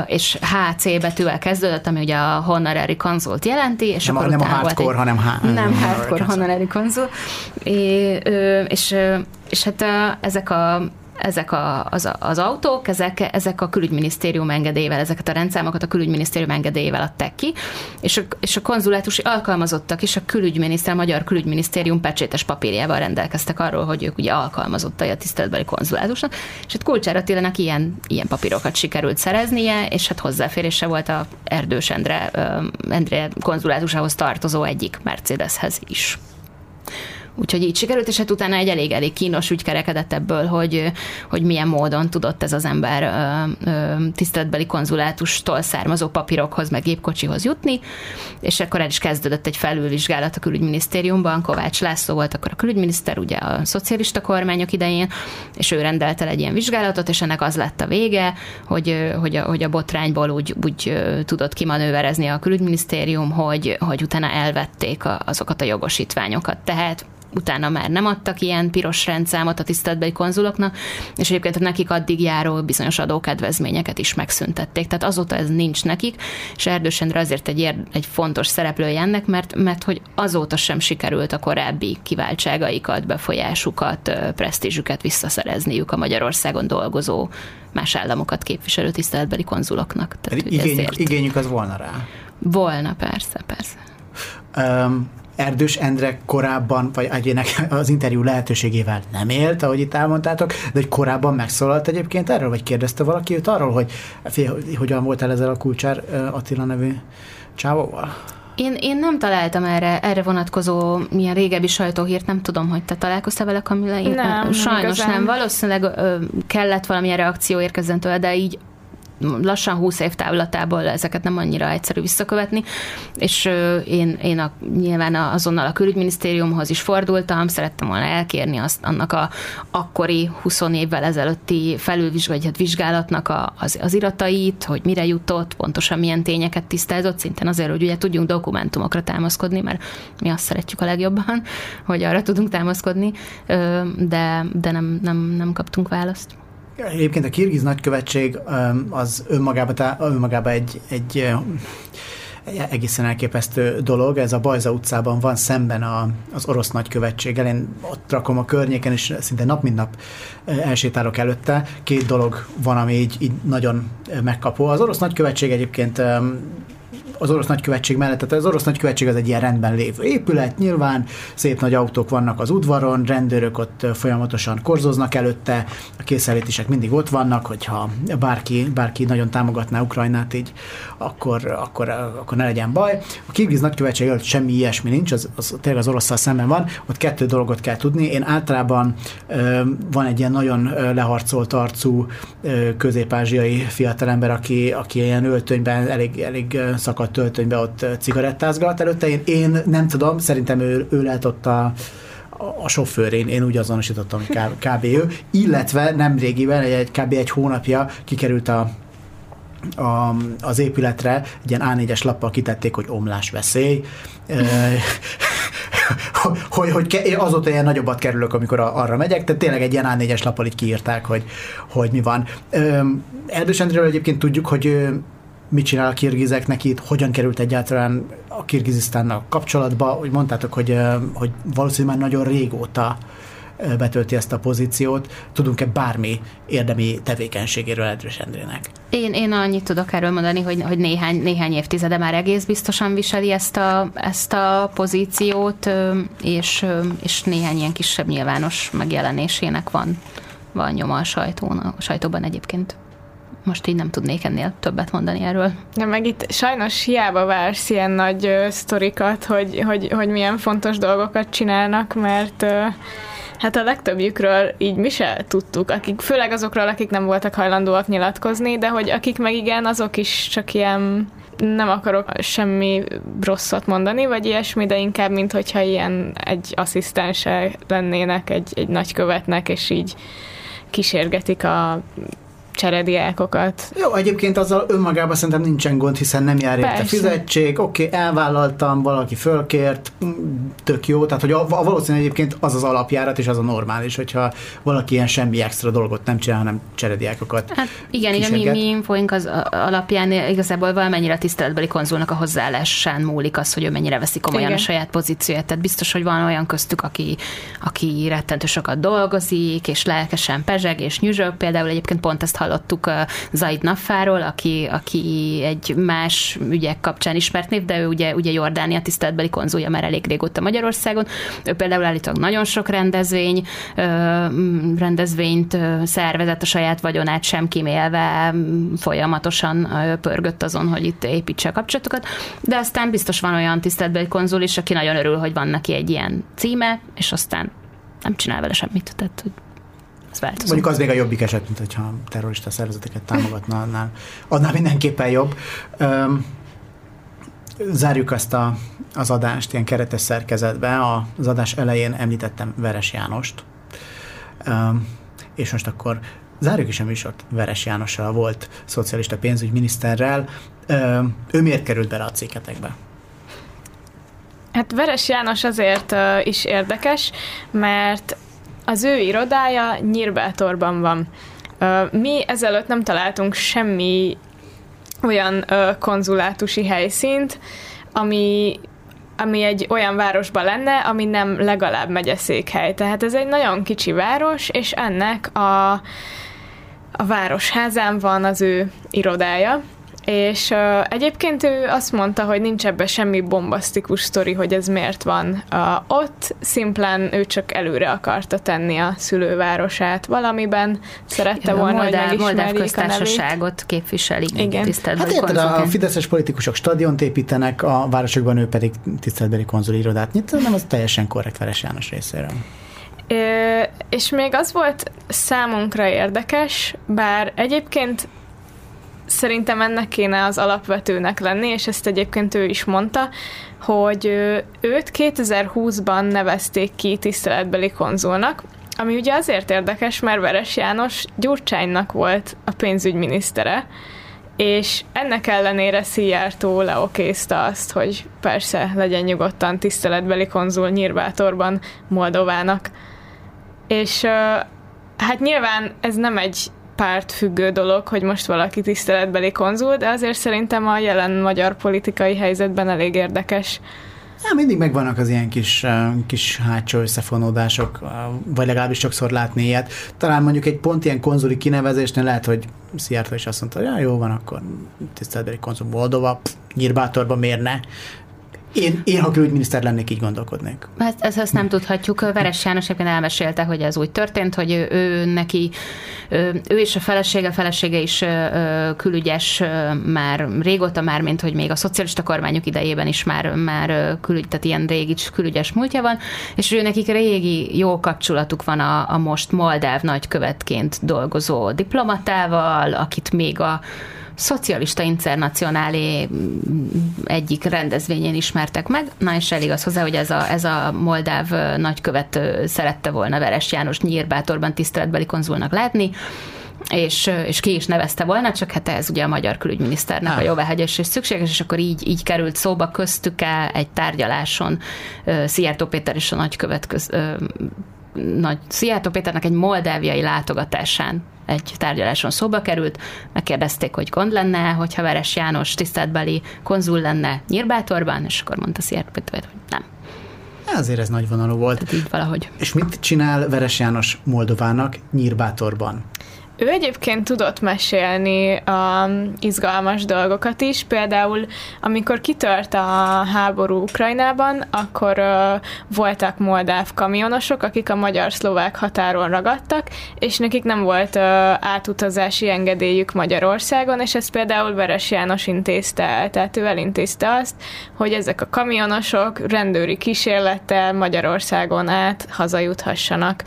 és HC betűvel kezdődött, ami ugye a honorary consult jelenti, és nem, akkor a, nem a hardcore, egy, hanem há- nem hardcore honorary consult, és, és, és hát ezek a ezek a, az, az autók, ezek, ezek a külügyminisztérium engedélyével, ezeket a rendszámokat a külügyminisztérium engedélyével adták ki, és a, és a konzulátusi alkalmazottak is a külügyminiszter, a magyar külügyminisztérium pecsétes papírjával rendelkeztek arról, hogy ők ugye alkalmazottai a tiszteletbeli konzulátusnak, és hát Kulcsár Attilának ilyen, ilyen papírokat sikerült szereznie, és hát hozzáférése volt a Erdős Endre, Endre konzulátusához tartozó egyik Mercedeshez is. Úgyhogy így sikerült, és hát utána egy elég-elég kínos ügy kerekedett ebből, hogy, hogy milyen módon tudott ez az ember ö, ö, tiszteletbeli konzulátustól származó papírokhoz, meg gépkocsihoz jutni, és akkor el is kezdődött egy felülvizsgálat a külügyminisztériumban, Kovács László volt akkor a külügyminiszter, ugye a szocialista kormányok idején, és ő rendelt el egy ilyen vizsgálatot, és ennek az lett a vége, hogy, hogy, a, hogy a botrányból úgy, úgy tudott kimanőverezni a külügyminisztérium, hogy, hogy utána elvették azokat a jogosítványokat. Tehát utána már nem adtak ilyen piros rendszámot a tiszteletbeli konzuloknak, és egyébként nekik addig járó bizonyos adókedvezményeket is megszüntették. Tehát azóta ez nincs nekik, és Erdős Endre azért egy, egy fontos szereplője ennek, mert, mert hogy azóta sem sikerült a korábbi kiváltságaikat, befolyásukat, presztízsüket visszaszerezniük a Magyarországon dolgozó más államokat képviselő tiszteletbeli konzuloknak. Tehát, igényük, igényük az volna rá? Volna, persze, persze. Um, Erdős Endre korábban, vagy egyének az interjú lehetőségével nem élt, ahogy itt elmondtátok, de hogy korábban megszólalt egyébként erről, vagy kérdezte valaki őt arról, hogy fél, hogyan volt el ezzel a Kulcsár Attila nevű csávóval? Én, én nem találtam erre, erre vonatkozó milyen régebbi sajtóhírt, nem tudom, hogy te találkoztál vele, Kamila? Én, nem, Sajnos nem, nem. Valószínűleg ö, kellett valamilyen reakció érkezzen tőle, de így lassan 20 év távlatából ezeket nem annyira egyszerű visszakövetni, és én, én a, nyilván azonnal a külügyminisztériumhoz is fordultam, szerettem volna elkérni azt, annak a akkori 20 évvel ezelőtti felülvizsgálat, hát a, az, az iratait, hogy mire jutott, pontosan milyen tényeket tisztázott, szinten azért, hogy ugye tudjunk dokumentumokra támaszkodni, mert mi azt szeretjük a legjobban, hogy arra tudunk támaszkodni, de, de nem, nem, nem kaptunk választ. Egyébként a kirgiz nagykövetség az önmagában, önmagában egy, egy egészen elképesztő dolog. Ez a Bajza utcában van szemben a, az orosz nagykövetséggel. Én ott rakom a környéken, és szinte nap mint nap elsétálok előtte. Két dolog van, ami így, így nagyon megkapó. Az orosz nagykövetség egyébként az orosz nagykövetség mellett, tehát az orosz nagykövetség az egy ilyen rendben lévő épület, nyilván szép nagy autók vannak az udvaron, rendőrök ott folyamatosan korzoznak előtte, a készenlétések mindig ott vannak, hogyha bárki, bárki nagyon támogatná Ukrajnát így, akkor, akkor, akkor ne legyen baj. A kirgiz nagykövetség előtt semmi ilyesmi nincs, az, az tényleg az oroszsal szemben van, ott kettő dolgot kell tudni. Én általában ö, van egy ilyen nagyon leharcolt arcú közép-ázsiai fiatalember, aki, aki ilyen öltönyben, elég, elég szakadt öltönyben ott cigarettázgat előtte. Én, én nem tudom, szerintem ő, ő lehet ott a, a sofőr, én, én úgy azonosítottam, hogy kb. ő, illetve nem régiben, egy, kb. egy hónapja kikerült a, a, az épületre egy ilyen A4-es lappal kitették, hogy omlás veszély. hogy, hogy azóta ilyen nagyobbat kerülök, amikor arra megyek, tehát tényleg egy ilyen A4-es lappal így kiírták, hogy, hogy mi van. Erdős Endréről egyébként tudjuk, hogy mit csinál a kirgizek itt, hogyan került egyáltalán a Kirgizisztánnal kapcsolatba, hogy mondtátok, hogy, hogy valószínűleg már nagyon régóta betölti ezt a pozíciót. Tudunk-e bármi érdemi tevékenységéről Edrös Endrének? Én, én annyit tudok erről mondani, hogy, hogy néhány, néhány évtizede már egész biztosan viseli ezt a, ezt a pozíciót, és, és néhány ilyen kisebb nyilvános megjelenésének van, van nyoma a, sajtón, a sajtóban egyébként most így nem tudnék ennél többet mondani erről. De meg itt sajnos hiába vársz ilyen nagy uh, sztorikat, hogy, hogy, hogy milyen fontos dolgokat csinálnak, mert uh, Hát a legtöbbjükről így mi se tudtuk, akik, főleg azokról, akik nem voltak hajlandóak nyilatkozni, de hogy akik meg igen, azok is csak ilyen nem akarok semmi rosszat mondani, vagy ilyesmi, de inkább, mint hogyha ilyen egy asszisztense lennének egy, egy nagykövetnek, és így kísérgetik a cserediákokat. Jó, egyébként azzal önmagában szerintem nincsen gond, hiszen nem jár érte fizetség, oké, okay, elvállaltam, valaki fölkért, tök jó, tehát hogy a, a valószínűleg egyébként az az alapjárat, és az a normális, hogyha valaki ilyen semmi extra dolgot nem csinál, hanem cserediákokat. Hát igen, igen, mi, mi infoink az alapján igazából valamennyire tiszteletbeli konzulnak a hozzáállásán múlik az, hogy ő mennyire veszi komolyan igen. a saját pozícióját. Tehát biztos, hogy van olyan köztük, aki, aki rettentő sokat dolgozik, és lelkesen pezseg, és nyüzsög. Például egyébként pont ezt hallottuk Zaid Naffáról, aki, aki egy más ügyek kapcsán ismert név, de ő ugye, ugye Jordánia tiszteletbeli konzulja már elég régóta Magyarországon. Ő például állítólag nagyon sok rendezvény, rendezvényt szervezett a saját vagyonát sem kimélve, folyamatosan pörgött azon, hogy itt építse a kapcsolatokat, de aztán biztos van olyan tiszteletbeli konzul is, aki nagyon örül, hogy van neki egy ilyen címe, és aztán nem csinál vele semmit. Tehát, hogy ez változó. Mondjuk az még a jobbik eset, mint hogyha terrorista szervezeteket támogatna, annál, annál mindenképpen jobb. Um, zárjuk azt a, az adást ilyen keretes szerkezetbe. Az adás elején említettem Veres Jánost, um, és most akkor zárjuk is a műsort Veres Jánossal, volt szocialista pénzügyminiszterrel. Um, ő miért került bele a cikketekbe? Hát Veres János azért uh, is érdekes, mert az ő irodája Nyírbátorban van. Mi ezelőtt nem találtunk semmi olyan konzulátusi helyszínt, ami ami egy olyan városban lenne, ami nem legalább megyeszékhely. Tehát ez egy nagyon kicsi város, és ennek a, a városházán van az ő irodája, és uh, egyébként ő azt mondta, hogy nincs ebbe semmi bombasztikus sztori, hogy ez miért van uh, ott, szimplán ő csak előre akarta tenni a szülővárosát valamiben, szerette ja, volna, Moldáv, hogy Moldáv köztársaságot képviseli. Igen. Hát érted, a fideszes politikusok stadiont építenek, a városokban ő pedig tiszteletbeli konzuli irodát nyit, nem az teljesen korrekt Veres János részéről. Ö, és még az volt számunkra érdekes, bár egyébként szerintem ennek kéne az alapvetőnek lenni, és ezt egyébként ő is mondta, hogy őt 2020-ban nevezték ki tiszteletbeli konzulnak, ami ugye azért érdekes, mert Veres János Gyurcsánynak volt a pénzügyminisztere, és ennek ellenére Szijjártó leokézta azt, hogy persze legyen nyugodtan tiszteletbeli konzul Nyírbátorban Moldovának. És hát nyilván ez nem egy pártfüggő dolog, hogy most valaki tiszteletbeli konzul, de azért szerintem a jelen magyar politikai helyzetben elég érdekes. Ja, mindig megvannak az ilyen kis, kis hátsó összefonódások, vagy legalábbis sokszor látni ilyet. Talán mondjuk egy pont ilyen konzuli kinevezésnél lehet, hogy Szijjártó is azt mondta, hogy ja, jó van, akkor tiszteletbeli konzul Moldova, nyírbátorba, miért ne? Én, én, ha külügyminiszter lennék, így gondolkodnék. Ezt, ezt, ezt nem tudhatjuk. Veres János egyébként elmesélte, hogy ez úgy történt, hogy ő, ő neki, ő, ő és a felesége, a felesége is külügyes már régóta már, mint hogy még a szocialista kormányok idejében is már, már külügy, tehát ilyen régi külügyes múltja van, és ő nekik régi jó kapcsolatuk van a, a most Moldáv nagykövetként dolgozó diplomatával, akit még a szocialista internacionálé egyik rendezvényén ismertek meg. Na és elég az hozzá, hogy ez a, ez a moldáv nagykövet szerette volna Veres János Nyírbátorban tiszteletbeli konzulnak látni, és, és ki is nevezte volna, csak hát ez ugye a magyar külügyminiszternek ah. a jóváhagyás és szükséges, és akkor így, így került szóba köztük -e egy tárgyaláson Szijjártó Péter és a nagykövet köz, nagy Szijjártó Péternek egy moldáviai látogatásán egy tárgyaláson szóba került, megkérdezték, hogy gond lenne, hogyha Veres János tiszteletbeli konzul lenne Nyírbátorban, és akkor mondta Szijjártó Péter, hogy nem. Azért ez nagy vonalú volt. Tehát így valahogy. És mit csinál Veres János Moldovának Nyírbátorban? Ő egyébként tudott mesélni um, izgalmas dolgokat is, például amikor kitört a háború Ukrajnában, akkor uh, voltak moldáv kamionosok, akik a magyar-szlovák határon ragadtak, és nekik nem volt uh, átutazási engedélyük Magyarországon, és ezt például Veres János intézte el, tehát ő elintézte azt, hogy ezek a kamionosok rendőri kísérlettel Magyarországon át hazajuthassanak.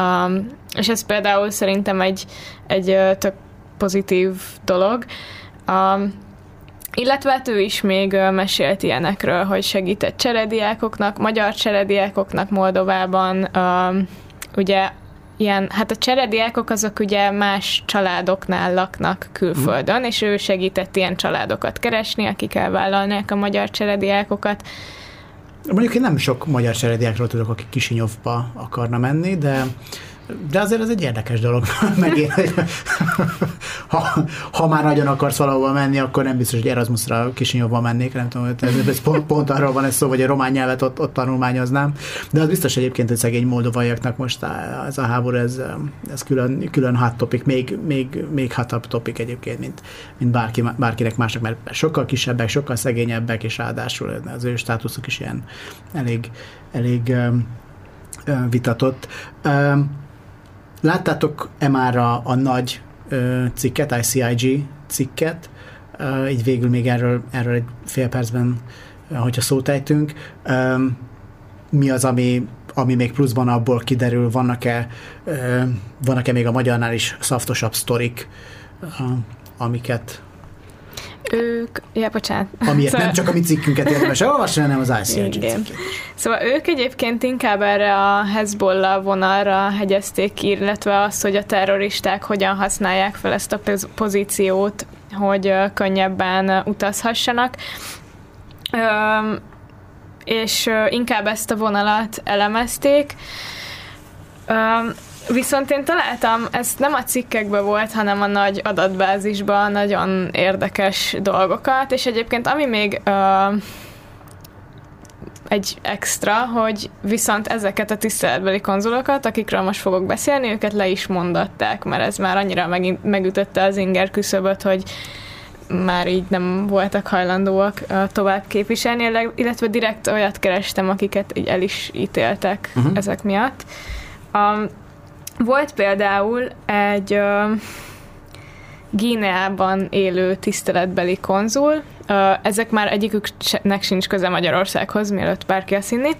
Um, és ez például szerintem egy, egy tök pozitív dolog. Um, illetve hát ő is még mesélt ilyenekről, hogy segített cserediákoknak, magyar cserediákoknak Moldovában. Um, ugye ilyen, hát a cserediákok azok ugye más családoknál laknak külföldön, hmm. és ő segített ilyen családokat keresni, akik elvállalnák a magyar cserediákokat. Mondjuk én nem sok magyar cserediákról tudok, aki Kisinyovba akarna menni, de de azért ez egy érdekes dolog. Megint, hogy ha, ha már nagyon akarsz valahova menni, akkor nem biztos, hogy Erasmusra Kisinyovba mennék, nem tudom, hogy ez, ez pont, pont arról van ez szó, hogy a román nyelvet ott, ott tanulmányoznám. De az biztos egyébként, hogy szegény moldovaiaknak most ez a háború, ez, ez külön, külön hot topic, még, még, még hotabb topic egyébként, mint, mint bárki, bárkinek másnak, mert sokkal kisebbek, sokkal szegényebbek, és ráadásul az ő státuszuk is ilyen elég, elég vitatott. Láttátok-e már a, a nagy ö, cikket, ICIG cikket, ö, így végül még erről, erről egy fél percben, hogyha szót ejtünk. Ö, mi az, ami, ami még pluszban abból kiderül, vannak-e, ö, vannak-e még a magyarnál is szaftosabb sztorik, ö, amiket ők, ja, bocsánat. Amiért szóval... nem csak a mi cikkünket érdemes elolvasni, hanem az ICRG cikket. Szóval ők egyébként inkább erre a Hezbollah vonalra hegyezték ki, illetve az, hogy a terroristák hogyan használják fel ezt a pozíciót, hogy könnyebben utazhassanak. és inkább ezt a vonalat elemezték. Viszont én találtam, ez nem a cikkekben volt, hanem a nagy adatbázisban nagyon érdekes dolgokat, és egyébként ami még uh, egy extra, hogy viszont ezeket a tiszteletbeli konzulokat, akikről most fogok beszélni, őket le is mondatták, mert ez már annyira megint megütötte az inger küszöböt, hogy már így nem voltak hajlandóak uh, tovább képviselni, illetve direkt olyat kerestem, akiket így el is ítéltek uh-huh. ezek miatt. Um, volt például egy uh, Gíneában élő tiszteletbeli konzul, uh, ezek már egyiküknek sincs köze Magyarországhoz, mielőtt bárki azt hinni.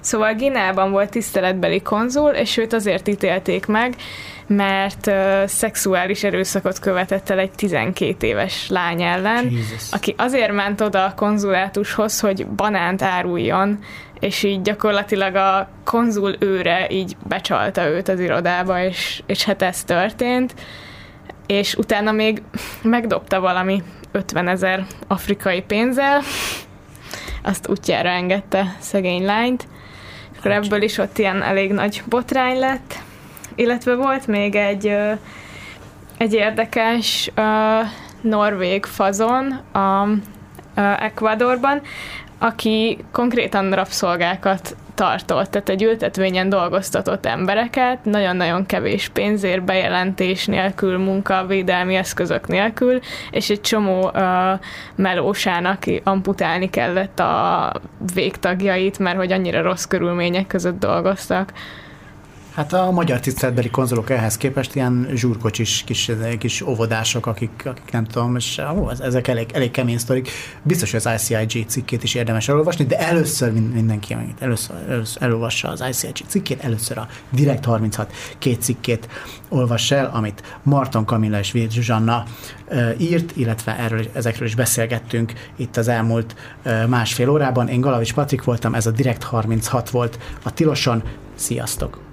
Szóval Gíneában volt tiszteletbeli konzul, és őt azért ítélték meg, mert uh, szexuális erőszakot követett el egy 12 éves lány ellen, Jesus. aki azért ment oda a konzulátushoz, hogy banánt áruljon, és így gyakorlatilag a konzul őre így becsalta őt az irodába, és, és hát ez történt, és utána még megdobta valami 50 ezer afrikai pénzzel, azt útjára engedte szegény lányt, akkor ebből is ott ilyen elég nagy botrány lett, illetve volt még egy egy érdekes norvég fazon a Ecuadorban, aki konkrétan rabszolgákat tartott, tehát egy ültetvényen dolgoztatott embereket, nagyon-nagyon kevés pénzért, bejelentés nélkül, munkavédelmi eszközök nélkül, és egy csomó uh, melósának amputálni kellett a végtagjait, mert hogy annyira rossz körülmények között dolgoztak. Hát a magyar tiszteletbeli konzolok ehhez képest ilyen zsúrkocsis kis, kis óvodások, akik, akik nem tudom, és ó, ezek elég, elég kemény sztorik. Biztos, hogy az ICIG cikkét is érdemes elolvasni, de először mindenki, először, először elolvassa az ICIG cikkét, először a Direct 36 két cikkét olvass el, amit Marton Kamilla és Vér Zsuzsanna írt, illetve erről, ezekről is beszélgettünk itt az elmúlt másfél órában. Én Galavics Patrik voltam, ez a Direct 36 volt a Tiloson. Sziasztok!